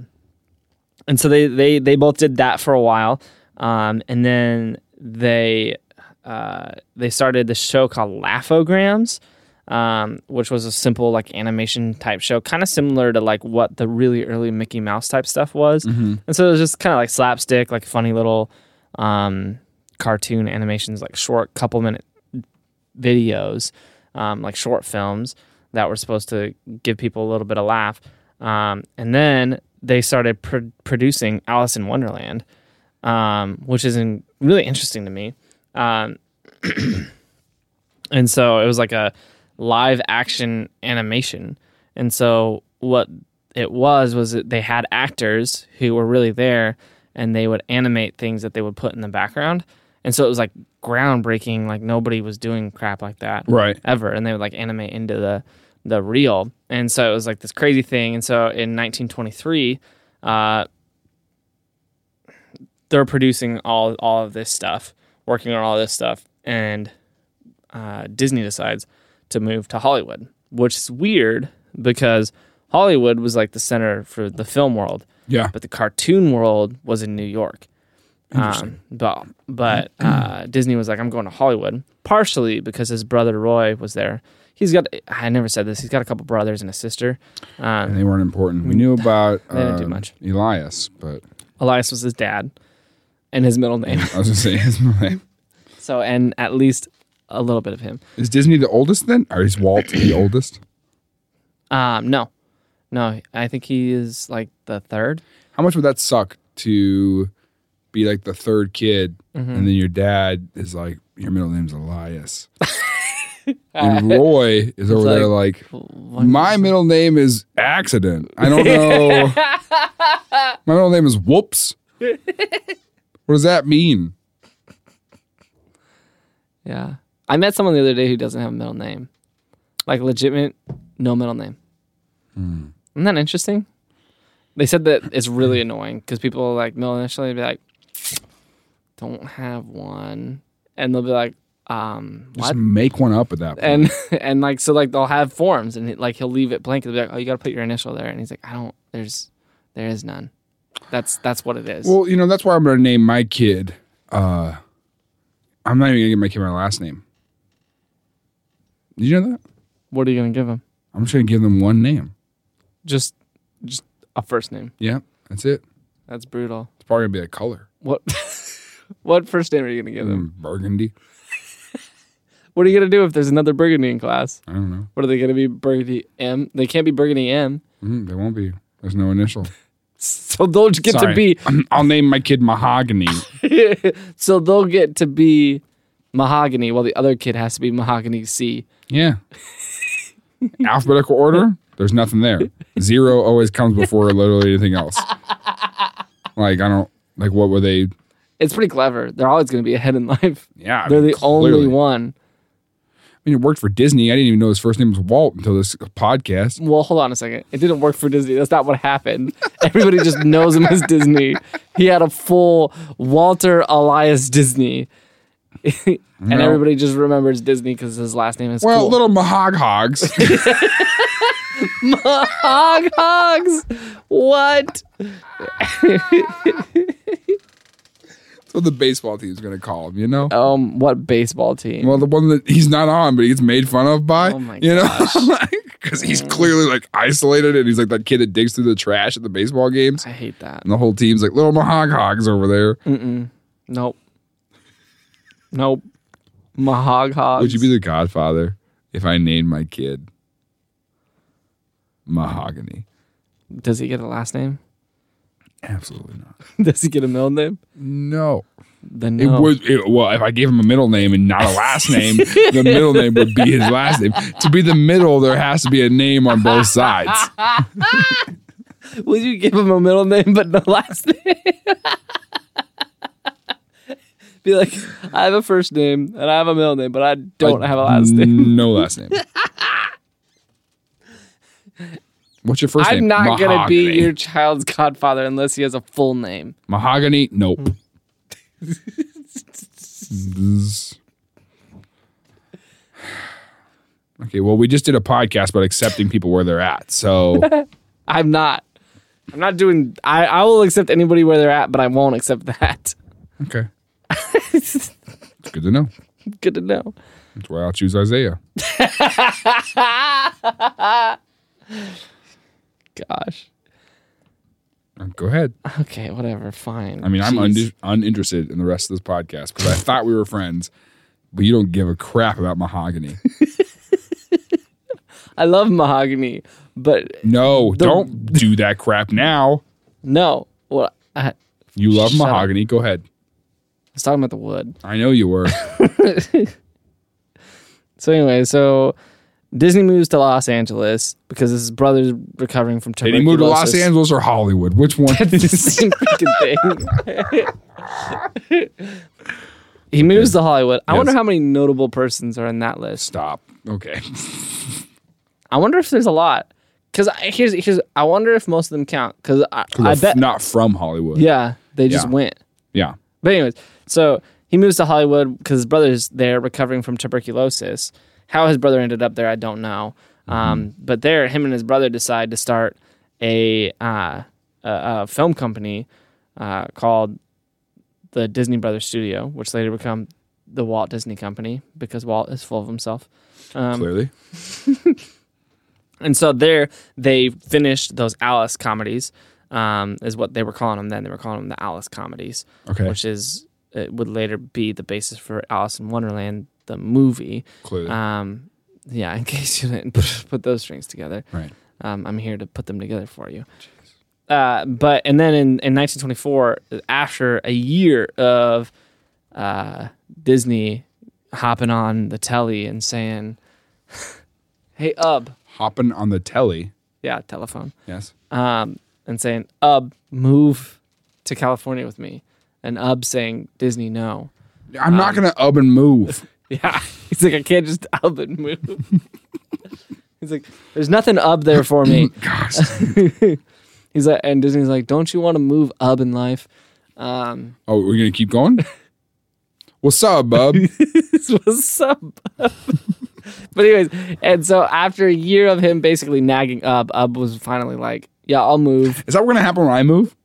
and so they, they, they both did that for a while. Um, and then they, uh, they started this show called Laugh-O-Grams, um, which was a simple like animation type show, kind of similar to like what the really early Mickey Mouse type stuff was. And so it was just kind of like slapstick, like funny little um, cartoon animations, like short couple minute videos, um, like short films that were supposed to give people a little bit of laugh. Um, and then they started pr- producing Alice in Wonderland, um, which is in, really interesting to me. Um, and so it was like a live action animation. And so what it was was that they had actors who were really there and they would animate things that they would put in the background. And so it was like groundbreaking, like nobody was doing crap like that Right. ever. And they would like animate into the the reel. And so it was like this crazy thing. And so in 1923, uh, they're producing all all of this stuff, working on all this stuff, and uh, Disney decides to move to Hollywood, which is weird because Hollywood was like the center for the film world, Yeah. but the cartoon world was in New York. Um, but but uh, Disney was like, I'm going to Hollywood, partially because his brother Roy was there. He's got, I never said this, he's got a couple brothers and a sister. And Um, they weren't important. We knew about They didn't do um, much. Elias, but Elias was his dad and his middle name. I was gonna say his name. So, and at least a little bit of him. Is Disney the oldest then? Or is Walt the oldest? Um, no, no, I think he is like the third. How much would that suck to be like the third kid Mm-hmm. and then your dad is like, your middle name's Elias. and Roy is over there like, my middle name is Accident. I don't know. my middle name is Whoops. what does that mean? Yeah. I met someone the other day who doesn't have a middle name. Like legitimate, no middle name. Hmm. Isn't that interesting? They said that it's really annoying because people like middle initially be like, don't have one. And they'll be like, um, Just what? make one up at that point. And and like so like they'll have forms and like he'll leave it blank. They'll be like, oh, you got to put your initial there. And he's like, I don't. There's there is none. That's that's what it is. Well, you know, that's why I'm going to name my kid. Uh, I'm not even going to give my kid my last name. Did you know that? what are you gonna give him? I'm just going to give them one name. Just just a first name. Yeah, that's it. That's brutal. It's probably going to be a color. What what first name are you gonna give him? Mm, burgundy. What are you gonna do if there's another Burgundy in class? I don't know. What are they gonna be? Burgundy M? They can't be Burgundy M. Mm, there won't be. There's no initial. So they'll get Sorry. to be. I'll name my kid Mahogany. So they'll get to be Mahogany, while the other kid has to be Mahogany C. Yeah. Alphabetical order, there's nothing there. Zero always comes before literally anything else. Like, I don't, like, what were they? It's pretty clever. They're always gonna be ahead in life. Yeah. I They're mean, the only one. Mean, it worked for Disney. I didn't even know his first name was Walt until this podcast. Well, hold on a second. It didn't work for Disney. That's not what happened. Everybody just knows him as Disney. He had a full Walter Elias Disney. and No. everybody just remembers Disney because his last name is Well, cool. little Mahog Hogs. Hog hogs. What? What the baseball team's going to call him, you know? Um, what baseball team? Well, the one that he's not on, but he gets made fun of by. Oh my you know? gosh. because he's clearly like isolated and he's like that kid that digs through the trash at the baseball games. I hate that. And the whole team's like little Mahog Hogs over there. Mm-mm. Nope. Nope. Mahog hogs. Would you be the godfather if I named my kid Mahogany? Does he get a last name? Absolutely not. Does he get a middle name? No. Then It no. would it, well if I gave him a middle name and not a last name, the middle name would be his last name. To be the middle, there has to be a name on both sides. Would you give him a middle name but no last name? Be like, I have a first name and I have a middle name, but I don't have a last name. No last name. What's your 1st name? I'm not gonna be your child's godfather unless he has a full name. Mahogany? Nope. Hmm. Okay, well, we just did a podcast about accepting people where they're at. So, I'm not. I'm not doing. I I will accept anybody where they're at, but I won't accept that. okay. It's good to know. Good to know. That's why I'll choose Isaiah. Gosh. Um, go ahead. Okay, whatever. Fine. I mean, I'm Jeez. un- uninterested in the rest of this podcast because I thought we were friends, but you don't give a crap about mahogany. I love mahogany, but No, The- don't do that crap now. no. Well, I, You love Shut up. mahogany. Go ahead. I was talking about the wood. I know you were. So anyway, so Disney moves to Los Angeles because his brother's recovering from Did he tuberculosis. move to Los Angeles or Hollywood? Which one? It's the same freaking thing. he moves to Hollywood. I Yes. wonder how many notable persons are in that list. Stop. Okay. I wonder if there's a lot. Because here's here's I wonder if most of them count. Because I, I They're bet not from Hollywood. yeah they just Yeah. went. Yeah. But anyways, so he moves to Hollywood because his brother's there recovering from tuberculosis. How his brother ended up there, I don't know. Um, but there, him and his brother decide to start a uh, a, a film company uh, called the Disney Brothers Studio, which later become the Walt Disney Company because Walt is full of himself. Um, Clearly. and so there they finished those Alice comedies, um, is what they were calling them then. They were calling them the Alice comedies Okay. which is it would later be the basis for Alice in Wonderland, the movie. Um, yeah, in case you didn't put, those strings together, right. um, I'm here to put them together for you. Uh, but and then in, in 1924, after a year of uh, Disney hopping on the telly and saying, "Hey, Ub," Hopping on the telly. yeah, telephone, Yes. um, and saying, "Ub, move to California with me," and Ub saying, "Disney, no." I'm Um, not going to Ub and move. Yeah. He's like, I can't just up and move. He's like, there's nothing up there for me. Gosh. He's like, and Disney's like, don't you want to move up in life? Um, Oh, we're going to keep going? What's up, bub? what's up? bub? but anyways, and so after a year of him basically nagging up, Ub was finally like, yeah, I'll move, Is that what's going to happen when I move?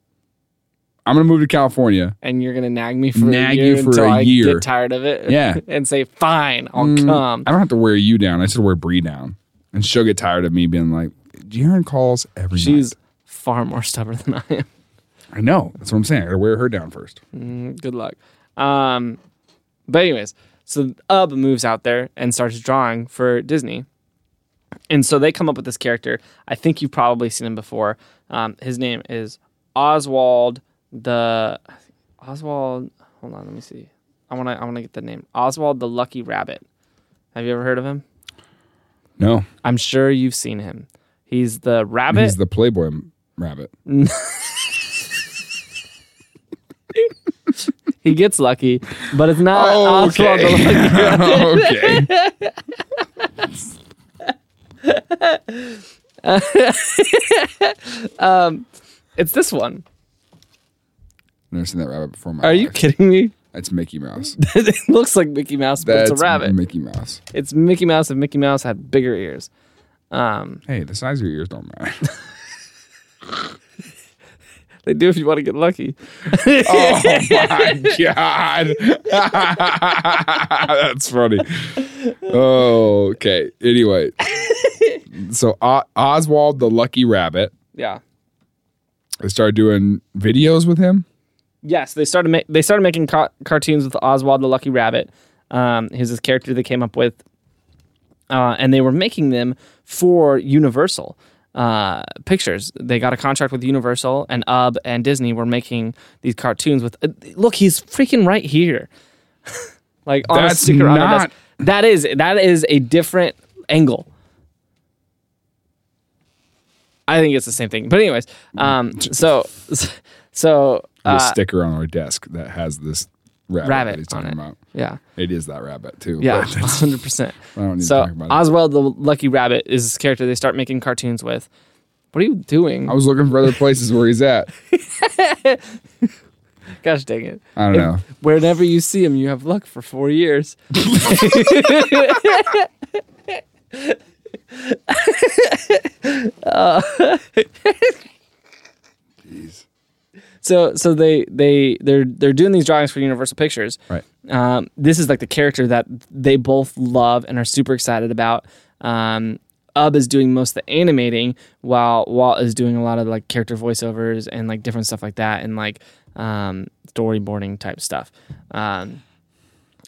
I'm going to move to California. and you're gonna nag me for Nag a year Nag you for until a I year. get tired of it. Yeah. and say, fine, I'll Mm, come. I don't have to wear you down. I just wear Bree down. And she'll get tired of me being like, Jaron calls every She's night. far more stubborn than I am. I know. That's what I'm saying. I got to wear her down first. Mm, good luck. Um, but anyways, so Ub moves out there and starts drawing for Disney, and so they come up with this character. I think you've probably seen him before. Um, his name is Oswald the Oswald. Hold on, let me see. I want to. I want to get the name. Oswald the Lucky Rabbit. Have you ever heard of him? No. I'm sure you've seen him. He's the rabbit. He's the Playboy rabbit. he gets lucky, but it's not Oh, Oswald the Lucky Rabbit. okay. Um, it's this one. Never seen that rabbit before. my Are you life. kidding me? It's Mickey Mouse. it looks like Mickey Mouse, but it's a rabbit. Mickey Mouse. it's Mickey Mouse if Mickey Mouse had bigger ears. Um, Hey, the size of your ears don't matter. they do if you want to get lucky. oh my god, that's funny. Oh, okay. Anyway, so o- Oswald the Lucky Rabbit. Yeah. I started doing videos with him. Yes, they started. Ma- they started making ca- cartoons with Oswald the Lucky Rabbit. Um, this character they came up with, uh, and they were making them for Universal uh, Pictures. They got a contract with Universal, and UB and Disney were making these cartoons with. Uh, look, he's freaking right here, like on a That's sticker on our desk. That is that is a different angle. I think it's the same thing, but anyways, um, so so The uh, sticker on our desk that has this rabbit, Rabbit that he's on talking it. about. yeah. It is that rabbit too. Yeah, hundred percent. I don't need to So talk about it. Oswald the Lucky Rabbit is this character they start making cartoons with. What are you doing? I was looking for other places where he's at. Gosh dang it! I don't know. Whenever you see him, you have luck for four years. Jeez. So so they they they're they're doing these drawings for Universal Pictures. Right. Um, this is like the character that they both love and are super excited about. Um, Ub is doing most of the animating, while Walt is doing a lot of like character voiceovers and like different stuff like that, and like um, storyboarding type stuff. Um,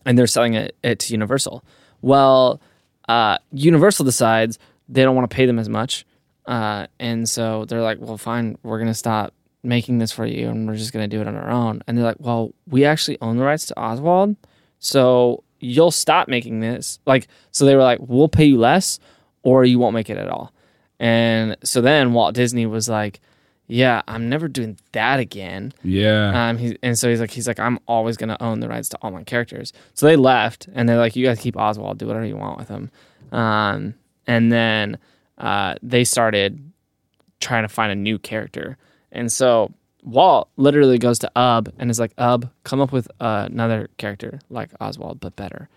and they're selling it, it to Universal. Well, uh, Universal decides they don't want to pay them as much, uh, and so they're like, "Well, fine, we're gonna stop making this for you, and we're just gonna do it on our own." And they're like, "Well, we actually own the rights to Oswald, so you'll stop making this." Like, so they were like, "We'll pay you less, or you won't make it at all." And so then Walt Disney was like, "Yeah, I'm never doing that again." Yeah. Um, he, and so he's like, he's like, I'm always gonna own the rights to all my characters. So they left, and they're like, you guys keep Oswald, do whatever you want with him. Um, and then uh, they started trying to find a new character, and so Walt literally goes to Ub and is like, Ub, come up with uh, another character like Oswald, but better.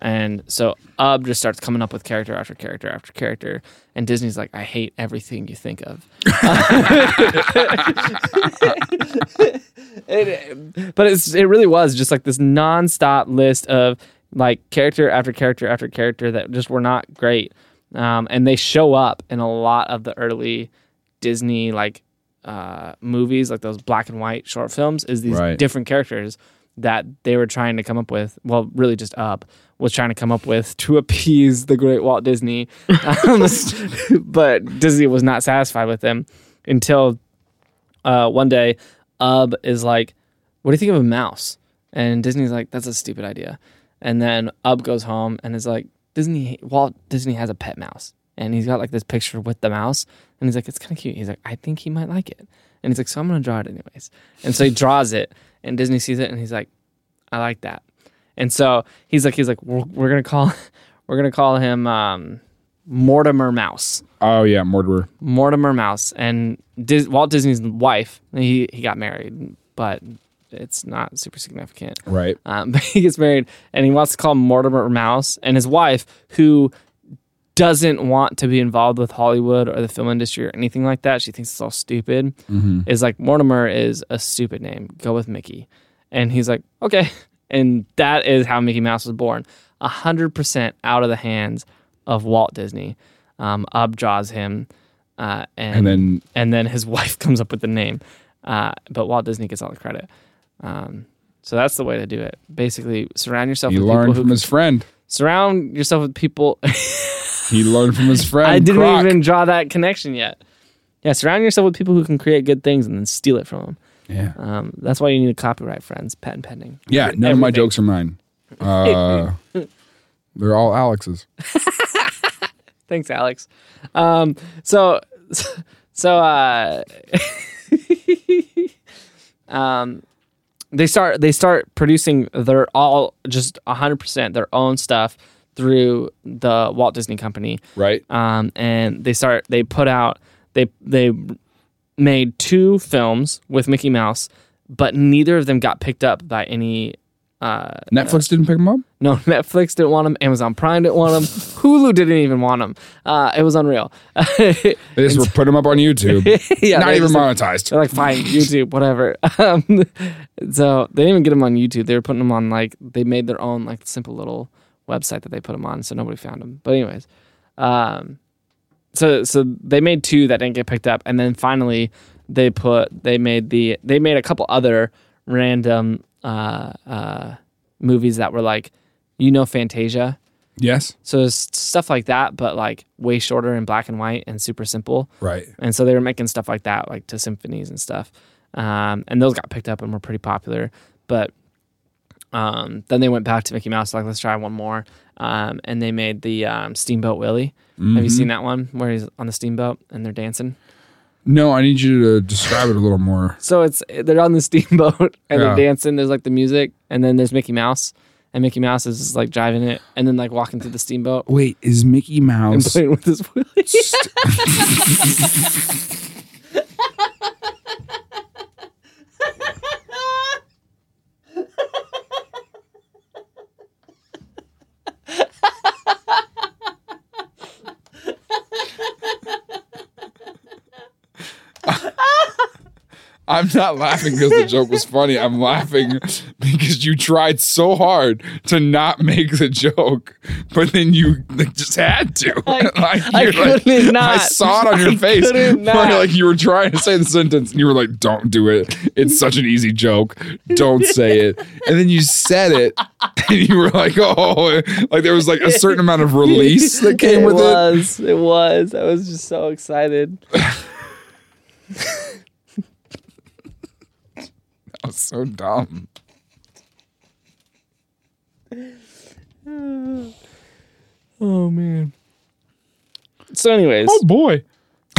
And so Ub just starts coming up with character after character after character, and Disney's like, I hate everything you think of. It- but it's it really was just like this nonstop list of like character after character after character that just were not great, um, and they show up in a lot of the early Disney like uh, movies, like those black and white short films, is these Right. different characters that they were trying to come up with. Well, really, just Ub was trying to come up with to appease the great Walt Disney, um, but Disney was not satisfied with them until uh, one day, Ub is like, "What do you think of a mouse?" And Disney's like, "That's a stupid idea." And then Ub goes home and is like, "Disney, Walt Disney has a pet mouse, and he's got like this picture with the mouse, and he's like, it's kind of cute." He's like, "I think he might like it," and he's like, "So I'm gonna draw it anyways." And so he draws it, and Disney sees it, and he's like, "I like that." And so he's like, he's like, "We're, we're gonna call, we're gonna call him um, Mortimer Mouse." oh yeah, Mortimer. Mortimer Mouse and Dis- Walt Disney's wife. He he got married, but it's not super significant. Right. Um, but he gets married and he wants to call Mortimer Mouse, and his wife, who doesn't want to be involved with Hollywood or the film industry or anything like that, she thinks it's all stupid. Is like Mortimer is a stupid name. Go with Mickey, and he's like okay, and that is how Mickey Mouse was born. A hundred percent out of the hands of Walt Disney. Um, Ub draws him, uh, and, And then and then his wife comes up with the name, uh, but Walt Disney gets all the credit. Um, so that's the way to do it. Basically, surround yourself he with who from his friend. Surround yourself with people. He learned from his friend. I didn't Croc. even draw that connection yet. Yeah, surround yourself with people who can create good things and then steal it from them. Yeah. Um, that's why you need a copyright, friends. Patent pending. Yeah. None of my jokes are mine. Uh, they're all Alex's. Thanks, Alex. Um, so, so, uh, um, they start they start producing their all just hundred percent their own stuff through the Walt Disney Company. Right. um, and they start they put out they they made two films with Mickey Mouse, but neither of them got picked up by any. Uh, Netflix didn't pick him up. no, Netflix didn't want them. Amazon Prime didn't want them. Hulu didn't even want them. Uh, it was unreal. They just were put them up on YouTube. yeah, Not even monetized. They're like, fine, YouTube, whatever. Um, so they didn't even get them on YouTube. They were putting them on like they made their own like simple little website that they put them on, so nobody found them. But anyways, um, so so they made two that didn't get picked up, and then finally they put they made the they made a couple other random uh, uh, movies that were like, you know, Fantasia. Yes. So it's stuff like that, but like way shorter in black and white and super simple. Right. And so they were making stuff like that, like to symphonies and stuff. Um, and those got picked up and were pretty popular. But um, then they went back to Mickey Mouse, like, let's try one more. Um, and they made the um, Steamboat Willie. Have you seen that one where he's on the steamboat and they're dancing? No, I need you to describe it a little more. So it's they're on the steamboat and Yeah. they're dancing. There's like the music, and then there's Mickey Mouse, and Mickey Mouse is just, like driving it, and then like walking through the steamboat Wait, is Mickey and Mouse? playing with his Willie. I'm not laughing because the joke was funny. I'm laughing because you tried so hard to not make the joke, but then you like, just had to. like, I you're like- couldn't not. I saw it on your I face. like you were trying to say the sentence and you were like, "Don't do it. It's such an easy joke. Don't say it." And then you said it, and you were like, "Oh!" Like there was like a certain amount of release that came it with it. was, it. was. I was just so excited. That was so dumb. Oh man. So, anyways, Oh boy.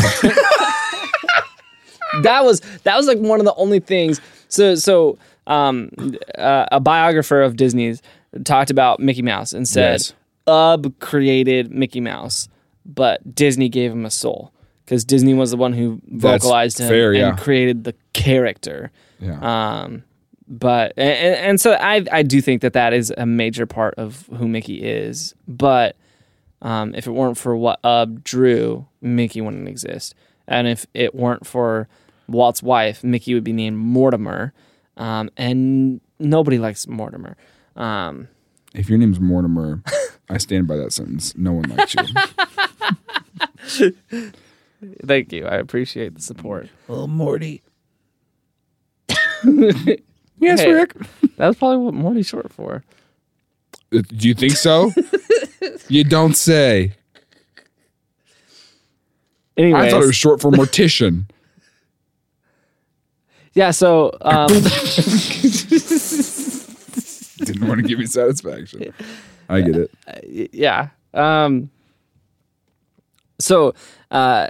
that was that was like one of the only things. So, so um, uh, a biographer of Disney's talked about Mickey Mouse and said, Yes. "Ub created Mickey Mouse, but Disney gave him a soul." Because Disney was the one who That's vocalized him fair, and created the character. Yeah. Um, but and, and so I I do think that that is a major part of who Mickey is. But um, if it weren't for what Ub drew, Mickey wouldn't exist. And if it weren't for Walt's wife, Mickey would be named Mortimer. Um, and nobody likes Mortimer. Um, if your name's Mortimer, I stand by that sentence. No one likes you. thank you. I appreciate the support. Little Morty. yes, Hey. Rick. That's probably what Morty's short for. Uh, Do you think so? you don't say. Anyway, I thought it was short for mortician. yeah. So um, Didn't want to give you satisfaction. I get it. yeah. Um, so uh,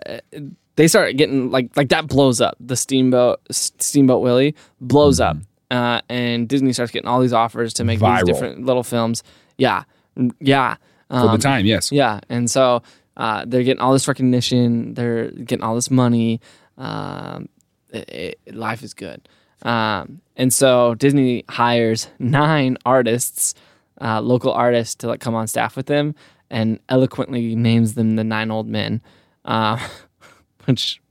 they start getting like like that blows up. The steamboat Steamboat Willie blows up, uh, and Disney starts getting all these offers to make Viral. these different little films. Yeah, Mm, yeah. For Um, the time, yes. yeah, and so uh, they're getting all this recognition. They're getting all this money. Um, it, it- life is good. Um, and so Disney hires nine artists, uh, local artists, to like come on staff with them, and eloquently names them the nine old men. Uh, which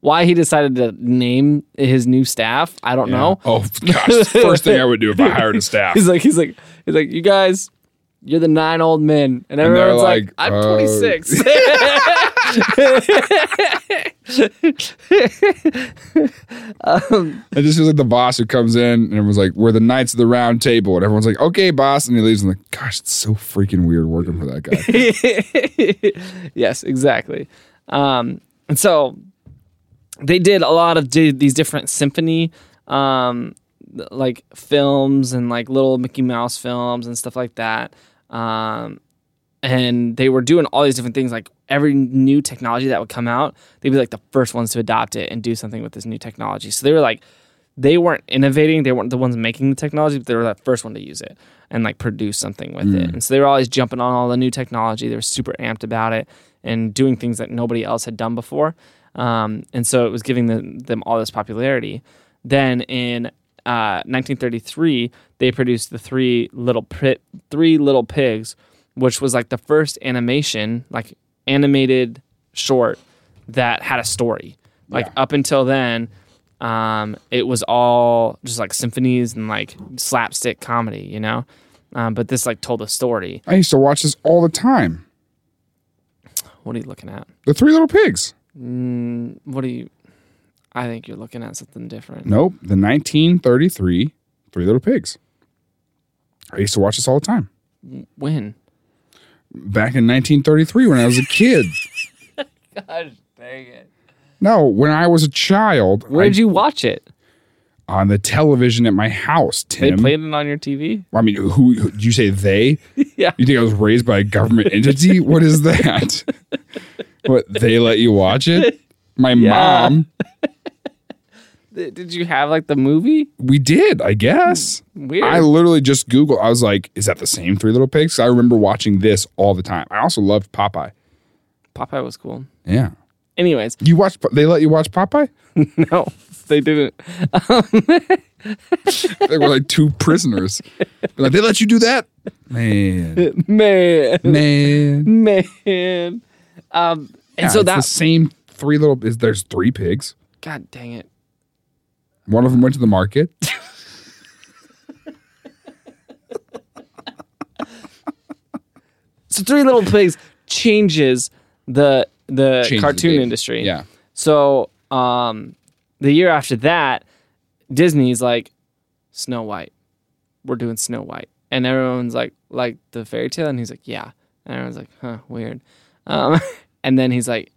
why he decided to name his new staff, I don't know. Oh gosh, first thing I would do if I hired a staff. He's like, he's like, he's like, you guys, you're the nine old men, and everyone's like, like, I'm uh, 26. It just feels like the boss who comes in and everyone's like, "We're the knights of the round table," and everyone's like, "Okay, boss," and he leaves. And like, gosh, it's so freaking weird working for that guy. yes, exactly. Um, and so they did a lot of these different symphony, um, like films and like little Mickey Mouse films and stuff like that. Um, and they were doing all these different things. Like every new technology that would come out, they'd be like the first ones to adopt it and do something with this new technology. So they were like, they weren't innovating. They weren't the ones making the technology, but they were the first one to use it and like produce something with it. And so they were always jumping on all the new technology. They were super amped about it and doing things that nobody else had done before. Um, and so it was giving them, them all this popularity. Then in uh, 1933, they produced the three little Pri- three little pigs, which was like the first animation, like animated short that had a story. Like Yeah. up until then, um, it was all just like symphonies and like slapstick comedy, you know. Um, but this like told a story. I used to watch this all the time. What are you looking at? The Three Little Pigs. Mm, what are you? I think you're looking at something different. Nope, the 1933 Three Little Pigs. I used to watch this all the time. When? Back in 1933 when I was a kid. Gosh dang it! No, when I was a child. Where I- did you watch it? On the television at my house, Tim. They played it on your TV. I mean, who, who you say they? Yeah. You think I was raised by a government entity? What is that? what they let you watch it? My Yeah. mom. Did you have like the movie? We did, I guess. Weird. I literally just Googled. I was like, "Is that the same Three Little Pigs? I remember watching this all the time. I also loved Popeye. Popeye was cool. Yeah, Anyways, you watched. They let you watch Popeye? no, they didn't. They were like two prisoners. They're like they let you do that, man, Man, man. man. Um, and Yeah, so it's that. the same Three Little. Is there's three pigs. God dang it! One of them went to the market. So Three Little Pigs changes the the cartoon game. industry. Yeah. So um, the year after that, Disney's like Snow White. We're doing Snow White, and everyone's like, like the fairy tale, and he's like, yeah, and everyone's like, huh, weird. Um, and then he's like,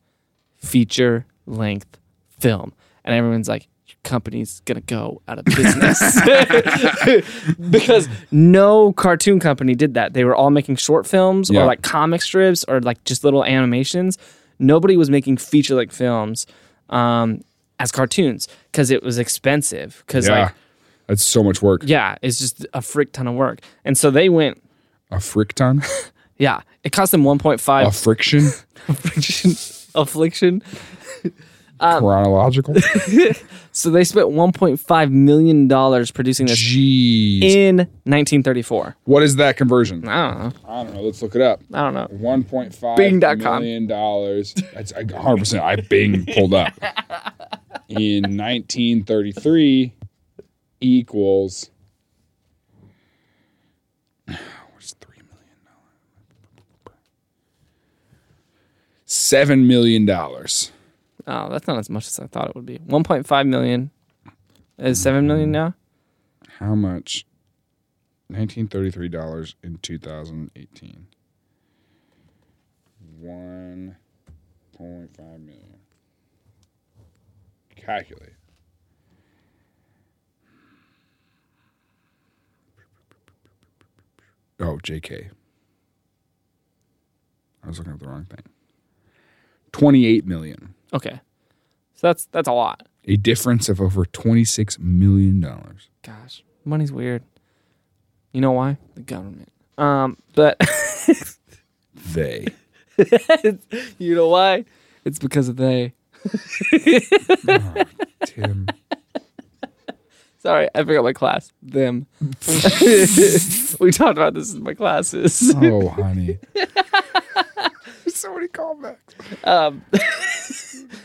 feature length film, and everyone's like. "Your Company's gonna go out of business because no cartoon company did that. They were all making short films Yeah. or like comic strips or like just little animations. Nobody was making feature length films um, as cartoons because it was expensive. Because Yeah, like that's so much work. yeah, it's just a frick ton of work. And so they went. A frick ton, Yeah, it cost them 1.5 a friction, affliction. affliction. Um, chronological. So they spent 1.5 million dollars producing this Jeez, in 1934. what is that conversion? I don't know. I don't know. Let's look it up. I don't know. One point five Bing.com. million dollars. That's a hundred percent. I Bing pulled up in 1933 equals. What's three million dollars? Seven million dollars. Oh, that's not as much as I thought it would be. 1.5 million is 7 million now. How much? 1933 dollars in 2018. 1.5 million. Calculate. Oh, JK. I was looking at the wrong thing. 28 million. Okay. So that's that's a lot. A difference of over 26 million dollars. Gosh, money's weird. You know why? The government. Um, but They. you know why? It's because of they. Tim. Sorry, I forgot my class. Them. we talked about this in my classes. Oh, honey. so many callbacks. Um,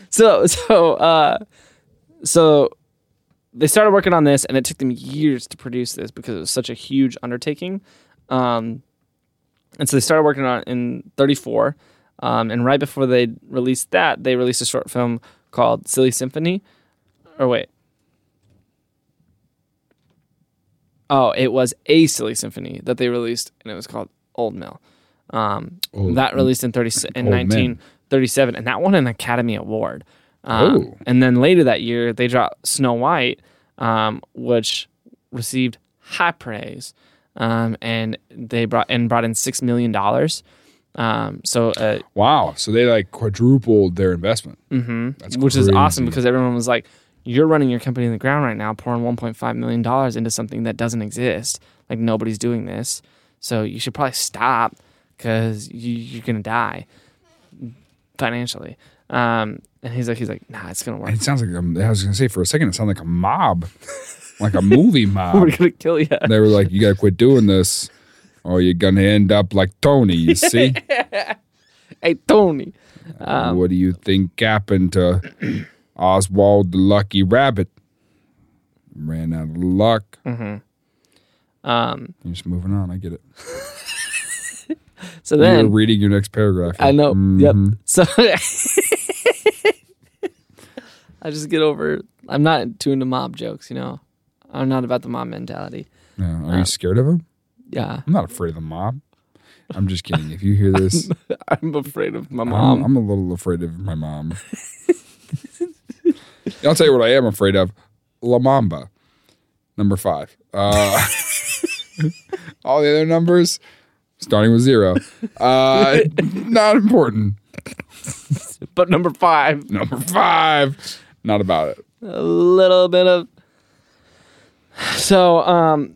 so so uh, so they started working on this, and it took them years to produce this because it was such a huge undertaking. Um, and so they started working on it in 34. Um, and right before they released that, they released a short film called Silly Symphony. Or wait. Oh, it was a Silly Symphony that they released, and it was called Old Mill. Um, Old- that released in 30, in Old Men. 1937, and that won an Academy Award. Um, Oh. And then later that year, they dropped Snow White, um, which received high praise, um, and they brought and brought in six million dollars. Um, so, uh, Wow. So they like quadrupled their investment. mhm, That's which is awesome because everyone was like, "You're running your company in the ground right now, pouring 1.5 million dollars into something that doesn't exist. Like nobody's doing this, so you should probably stop because you, you're gonna die financially." Um, and he's like, "He's like, nah, it's gonna work. It sounds like, um, I was going to say for a second, it sounded like a mob, like a movie mob. We're gonna kill you." they were like, you got to quit doing this or you're to end up like Tony, you see? Hey, Tony. Um, what do you think happened to Oswald the Lucky Rabbit? Ran out of luck. Um, You're just moving on. I get it. So You're then reading your next paragraph. I know. Mhm. Yep. So I just get over. I'm not too into mob jokes. You know, I'm not about the mob mentality. Yeah. Are Uh, you scared of him? Yeah, I'm not afraid of the mob. I'm just kidding. If you hear this, I'm afraid of my I'm, mom. I'm a little afraid of my mom. I'll tell you what I am afraid of. La Mamba, number five. Uh, all the other numbers, starting with zero, uh, not important. but number five, Number five, not about it. a little bit of. So um,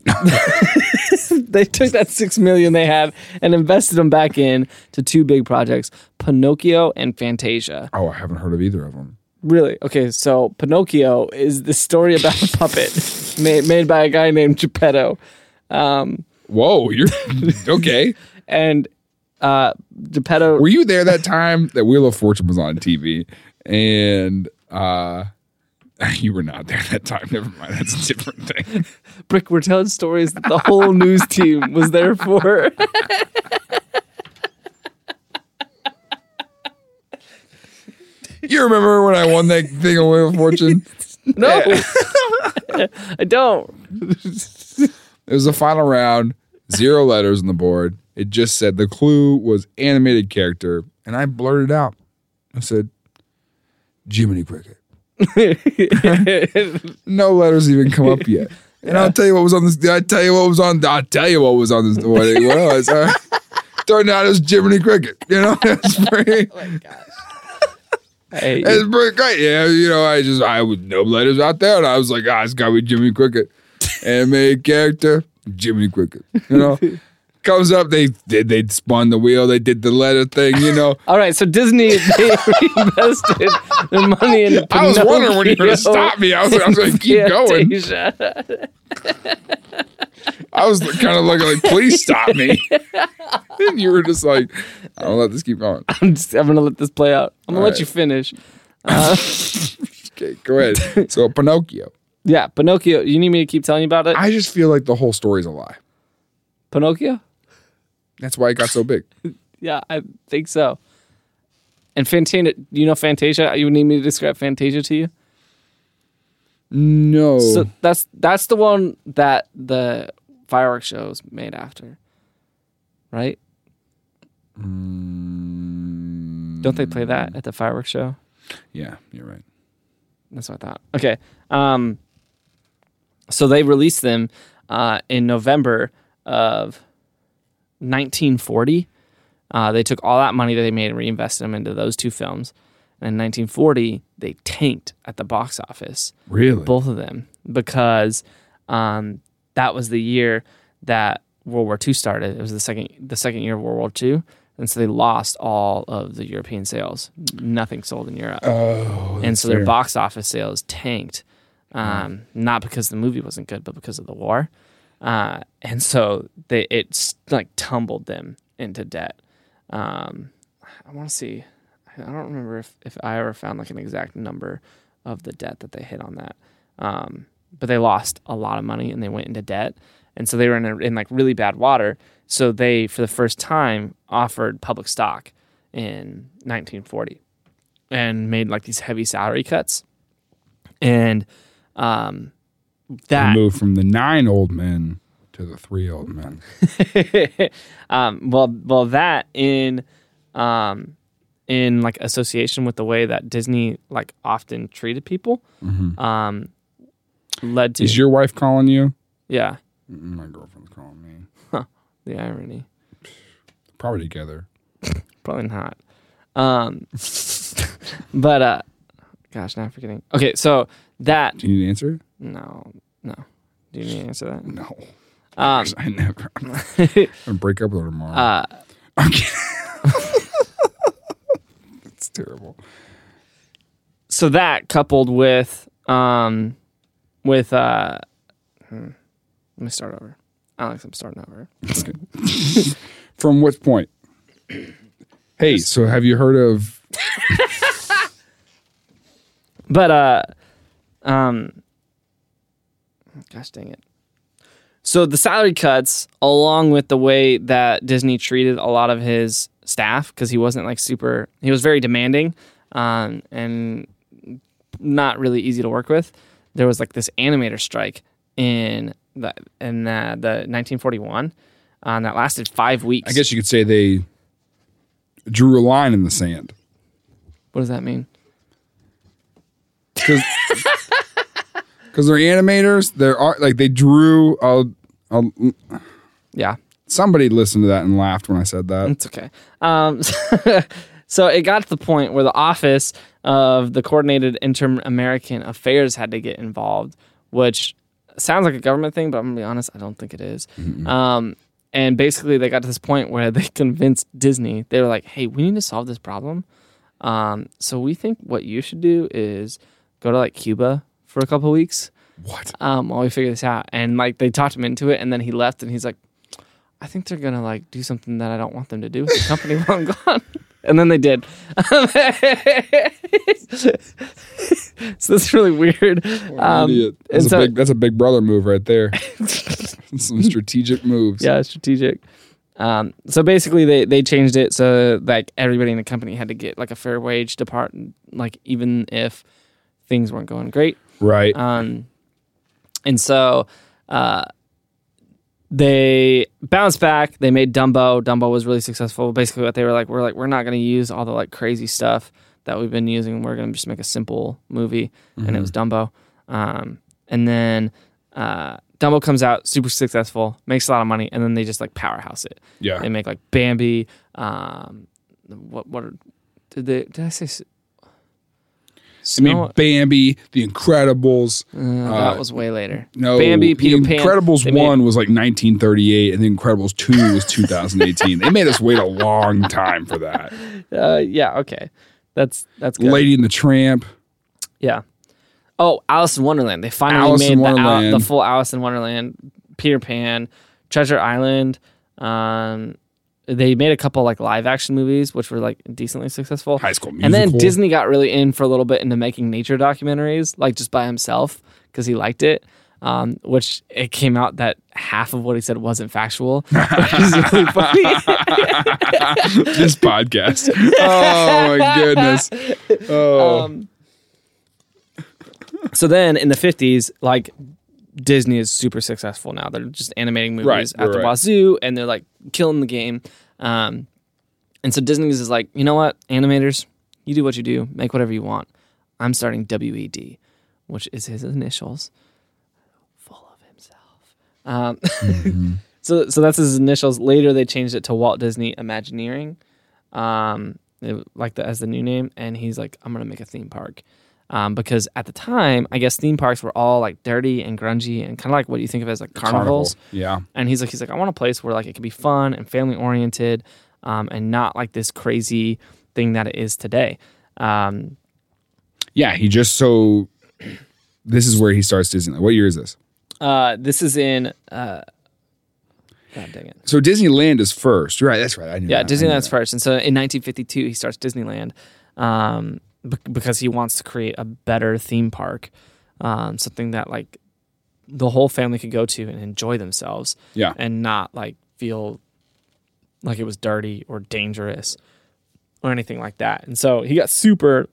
they took that six million they had and invested them back in to two big projects, Pinocchio and Fantasia. Oh, I haven't heard of either of them. Really? Okay, so Pinocchio is the story about a puppet made, made by a guy named Geppetto. Um, Whoa, you're okay. and uh, Geppetto. Were you there that time that Wheel of Fortune was on TV? And uh, you were not there that time. Never mind. That's a different thing. Brick, we're telling stories that the whole news team was there for. You remember when I won that thing on Wheel of Fortune? no, I don't. It was the final round, zero letters on the board. It just said the clue was animated character, and I blurted out. I said, Jiminy Cricket. no letters even come up yet. And I'll tell you what was on this. Did I tell you what was on? I'll tell you what was on this. What it was. Uh, turned out it was Jiminy Cricket. You know, it's pretty, Hey, it's pretty great. Yeah, you know, I just I was no letters out there, and I was like, ah, it's got to be Jiminy Cricket, animated character, Jiminy Cricket. You know, comes up, they did, they spun the wheel, they did the letter thing. You know, all right, so Disney they reinvested their money into. I was wondering when you were going to stop me. I was, like I was going to keep going. I was kind of looking like, please stop me. and you were just like, I don't let this keep going. I'm, just, I'm gonna let this play out. I'm gonna All let you finish. Uh, okay, go ahead. So Pinocchio. Yeah, Pinocchio. You need me to keep telling you about it? I just feel like the whole story's a lie. Pinocchio? That's why it got so big. Yeah, I think so. And Fantasia, you know Fantasia? You need me to describe Fantasia to you? No. So that's that's the one that the fireworks show is made after, right? Don't they play that at the fireworks show? yeah, you're right. That's what I thought. Okay. Um, so they released them uh, in November of 1940. Uh, they took all that money that they made and reinvested them into those two films. And in 1940, they tanked at the box office, Really? both of them, because um, that was the year that World War II started. It was the second the second year of World War II, and so they lost all of the European sales. Nothing sold in Europe Oh, and so their fair. box office sales tanked. Um, Not because the movie wasn't good, but because of the war. Uh, and so they it like tumbled them into debt. Um, I want to see. I don't remember if, if I ever found like an exact number of the debt that they hit on that. Um, but they lost a lot of money and they went into debt, and so they were in a, in like really bad water. So they, for the first time, offered public stock in 1940 and made like these heavy salary cuts. And um, that moved from the nine old men to the three old men. um, well, well, that in um, in like association with the way that Disney like often treated people, um, led to Is your wife calling you? yeah My girlfriend's calling me. the irony. Probably together. Probably not. Um, but uh, gosh, now I'm forgetting. Okay, so that Do you need to answer? no, no. Do you need to answer that? No. Um, I never. I'm gonna break up with her tomorrow. uh, I'm kidding. It's terrible. so that coupled with um with uh hmm, let me start over alex i'm starting over From which point? Hey, so have you heard of? But uh um gosh dang it so the salary cuts, along with the way that Disney treated a lot of his staff, because he wasn't like super, he was very demanding um, and not really easy to work with. There was like this animator strike in the in uh, the 1941 um, that lasted five weeks. I guess you could say they drew a line in the sand. What does that mean? Because they're animators. They're art, like they drew. A, a, Yeah, somebody listened to that and laughed when I said that. It's okay. Um, so it got to the point where the office of the coordinated inter-American affairs had to get involved, which sounds like a government thing, but I'm gonna be honest, I don't think it is. Um, and basically, they got to this point where they convinced Disney. They were like, "Hey, we need to solve this problem. Um, so we think what you should do is go to like Cuba for a couple weeks." What? um, while we figure this out. And like they talked him into it, and then he left, and he's like, I think they're gonna like do something that I don't want them to do with the company while I'm gone. And then they did. so that's really weird. Um, Idiot. That's, so- a big, that's a big brother move right there. Some strategic moves. yeah, strategic. Um, so basically, they they changed it so like everybody in the company had to get like a fair wage depart, like even if things weren't going great. Right. Um, and so uh, they bounced back. They made Dumbo. Dumbo was really successful. Basically, what they were like, we're like, we're not going to use all the like crazy stuff that we've been using. We're going to just make a simple movie, and it was Dumbo. Um, and then uh, Dumbo comes out super successful, makes a lot of money, and then they just like powerhouse it. yeah. They make like Bambi. Um, what what did they? Did I say? S- I mean, Bambi, The Incredibles. Uh, Uh, that was way later. No, Bambi, Peter The Pan. Incredibles They made- one was like 1938, and The Incredibles two was 2018. they made us wait a long time for that. Uh, yeah, okay, that's that's good. Lady and the Tramp. Yeah. Oh, Alice in Wonderland. They finally Alice made the, Al- the full Alice in Wonderland. Peter Pan, Treasure Island. Um, they made a couple like live action movies, which were like decently successful. High School And then Disney got really in for a little bit into making nature documentaries, like just by himself because he liked it. Um, which it came out that half of what he said wasn't factual, which is really funny. this podcast. Oh my goodness. Oh, Um, so then in the 50s, like Disney is super successful now. They're just animating movies Right, at the right. wazoo and they're like killing the game. Um, and so Disney is like, you know what, animators, you do what you do, make whatever you want. I'm starting WED, which is his initials, full of himself. Um, Mm-hmm. so, so that's his initials. Later, they changed it to Walt Disney Imagineering, um, it- like the, as the new name. And he's like, I'm gonna make a theme park, um, because at the time, I guess theme parks were all like dirty and grungy and kind of like what you think of as like carnivals. Carnival. Yeah. And he's like, he's like, I want a place where like it can be fun and family oriented, um, and not like this crazy thing that it is today. Um, Yeah. He just so. This is where he starts Disneyland. What year is this? uh, this is in, uh, God dang it. So Disneyland is first. You're right. That's right. I knew Yeah, that. Disneyland's that. first, and so in 1952 he starts Disneyland, um, because he wants to create a better theme park, um, something that like the whole family could go to and enjoy themselves, Yeah. and not like feel like it was dirty or dangerous or anything like that. And so he got super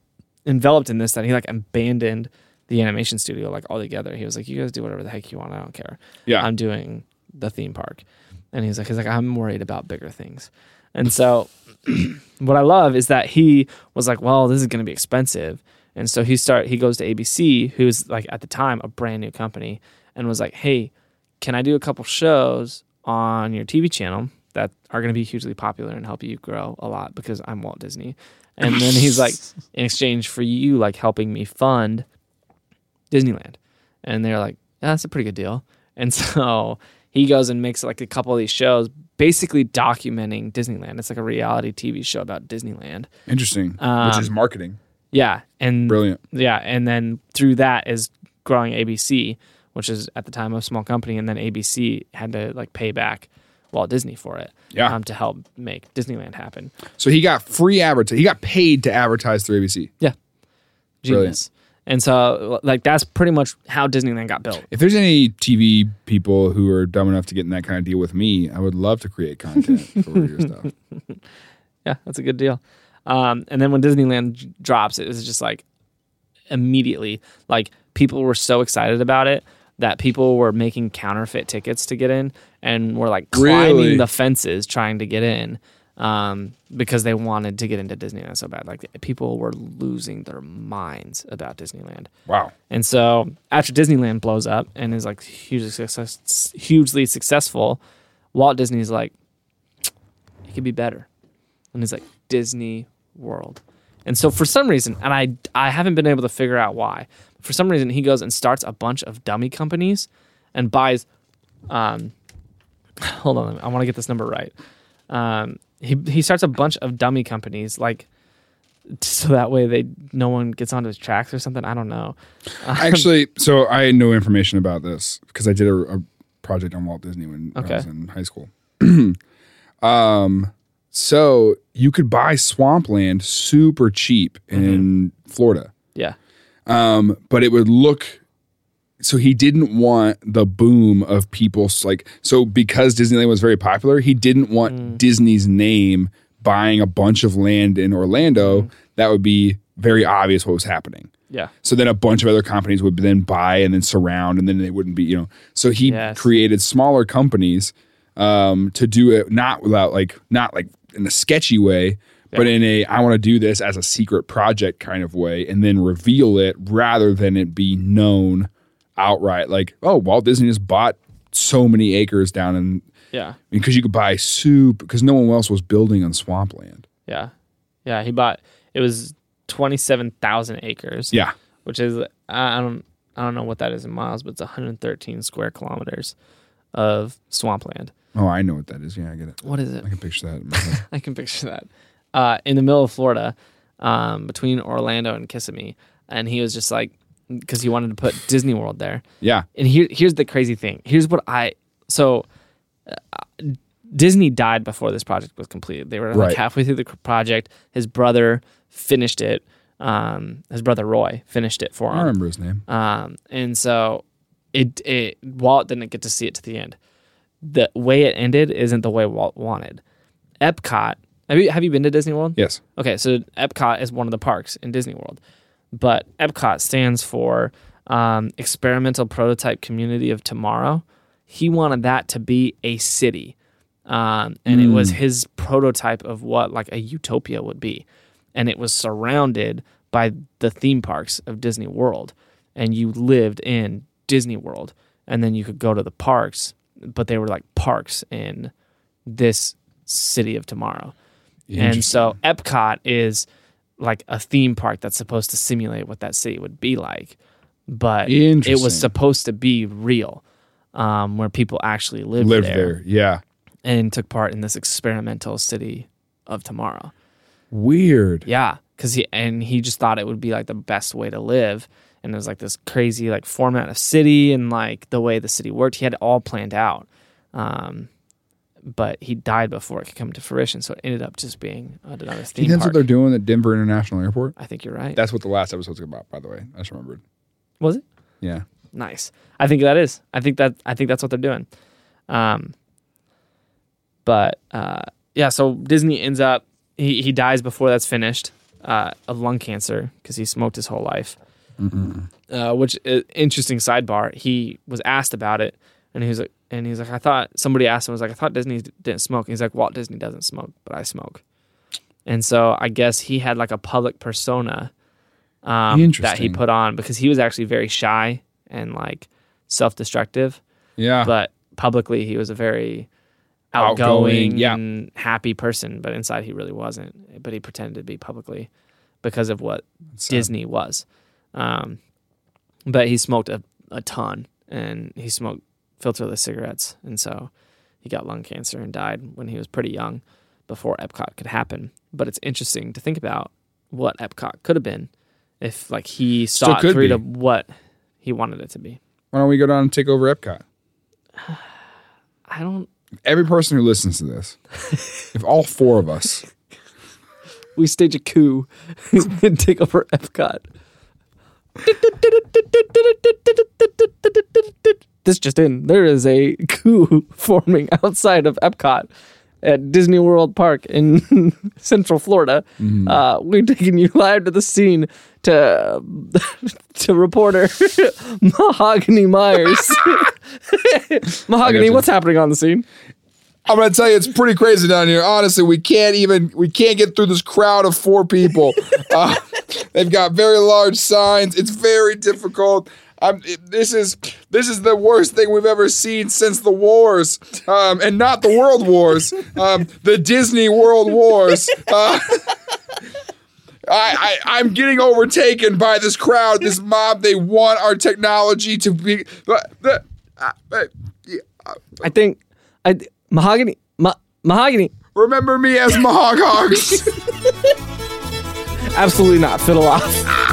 enveloped in this that he like abandoned the animation studio like altogether. He was like, "You guys do whatever the heck you want. I don't care. Yeah. I'm doing the theme park." And he's like, "He's like, I'm worried about bigger things." And so, what I love is that he was like, "Well, this is going to be expensive," and so he start he goes to ABC, who's like at the time a brand new company, and was like, "Hey, can I do a couple shows on your TV channel that are going to be hugely popular and help you grow a lot because I'm Walt Disney?" And then he's like, "In exchange for you like helping me fund Disneyland," and they're like, yeah, "That's a pretty good deal." And so he goes and makes like a couple of these shows, basically documenting Disneyland. It's like a reality TV show about Disneyland. Interesting. Um, Which is marketing. Yeah, and Brilliant. yeah, and then through that is growing ABC, which is at the time a small company, and then ABC had to like pay back Walt Disney for it, Yeah. um, to help make Disneyland happen. So he got free advertising. He got paid to advertise through ABC. Yeah, Brilliant. And so, like, that's pretty much how Disneyland got built. If there's any TV people who are dumb enough to get in that kind of deal with me, I would love to create content for your stuff. Yeah, that's a good deal. Um, and then when Disneyland j- drops, it was just like immediately, like people were so excited about it that people were making counterfeit tickets to get in and were like climbing Really? the fences trying to get in um, because they wanted to get into Disneyland so bad. Like people were losing their minds about Disneyland. Wow. And so after Disneyland blows up and is like hugely success, hugely successful, Walt Disney's like, it could be better. And he's like, Disney World. And so for some reason, and I I haven't been able to figure out why. For some reason, he goes and starts a bunch of dummy companies and buys. Um, hold on, I want to get this number right. Um, he he starts a bunch of dummy companies like so that way they no one gets onto his tracks or something. I don't know. Actually, so I had no information about this because I did a, a project on Walt Disney when Okay. I was in high school. um, so you could buy swampland super cheap in Florida, Yeah. um, but it would look. So he didn't want the boom of people like so because Disneyland was very popular. He didn't want Disney's name buying a bunch of land in Orlando. That would be very obvious what was happening. Yeah. So then a bunch of other companies would then buy and then surround, and then they wouldn't be, you know. So he Yes. created smaller companies um, to do it not without like not like in a sketchy way, but in a I want to do this as a secret project kind of way, and then reveal it rather than it be known outright. Like, oh, Walt Disney just bought so many acres down in Yeah. because you could buy soup because no one else was building on swampland. Yeah. Yeah. He bought it was twenty seven thousand acres. Yeah, Which is I I don't I don't know what that is in miles, but it's 113 square kilometers of swampland. oh, I know what that is. Yeah, I get it. What is it? I can picture that. In my head. I can picture that. Uh, in the middle of Florida, um, between Orlando and Kissimmee, and he was just like, because he wanted to put Disney World there. yeah, And here, here's the crazy thing. Here's what I so uh, Disney died before this project was completed. They were like Right. halfway through the project. His brother finished it. Um, his brother Roy finished it for him. I remember his name. Um, and so it, it Walt didn't get to see it to the end. The way it ended isn't the way Walt wanted. Epcot. Have you have you been to Disney World? Yes. Okay, so Epcot is one of the parks in Disney World, but Epcot stands for um, Experimental Prototype Community of Tomorrow. He wanted that to be a city, um, and it was his prototype of what like a utopia would be, and it was surrounded by the theme parks of Disney World, and you lived in Disney World, and then you could go to the parks, but they were like parks in this city of tomorrow. And so Epcot is like a theme park that's supposed to simulate what that city would be like. But it was supposed to be real, um, where people actually lived lived there, there. Yeah. and took part in this experimental city of tomorrow. Weird. Yeah, because he and he just thought it would be like the best way to live, and it was like this crazy like format of city and like the way the city worked. He had it all planned out, um, but he died before it could come to fruition. So it ended up just being another Do you theme think that's what they're doing at Denver International Airport? I think you're right. That's what the last episode's about, by the way. I just remembered. Was it Yeah. nice? I think that is. I think that I think that's what they're doing. Um, but uh, yeah, so Disney ends up he he dies before that's finished uh, of lung cancer because he smoked his whole life. Uh, which uh, interesting sidebar. He was asked about it, and he was like, and he's like, I thought somebody asked him was like, I thought Disney didn't smoke. And he's like, Walt Disney doesn't smoke, but I smoke. And so I guess he had like a public persona um, that he put on because he was actually very shy and like self-destructive, Yeah. but publicly he was a very Outgoing, outgoing, yeah. happy person, but inside he really wasn't. But he pretended to be publicly because of what sad. Disney was. Um, but he smoked a, a ton and he smoked filterless cigarettes. And so he got lung cancer and died when he was pretty young before Epcot could happen. But it's interesting to think about what Epcot could have been if like he saw it through to what he wanted it to be. Why don't we go down and take over Epcot? I don't Every person who listens to this, if all four of us, we stage a coup and take over Epcot. This just in. There is a coup forming outside of Epcot at Disney World Park in Central Florida. Uh, we're taking you live to the scene to to reporter Mahogany Myers. Mahogany, what's happening on the scene? I'm gonna tell you, it's pretty crazy down here. Honestly, we can't even we can't get through this crowd of four people. uh, they've got very large signs. It's very difficult. Um, it- this is this is the worst thing we've ever seen since the wars, um, and not the world wars, um, the Disney World Wars. Uh, I, I I'm getting overtaken by this crowd, this mob. They want our technology to be. But the, uh, uh, yeah, uh, I think I Mahogany Ma, Mahogany. remember me as Mahog Absolutely not. Fiddle off.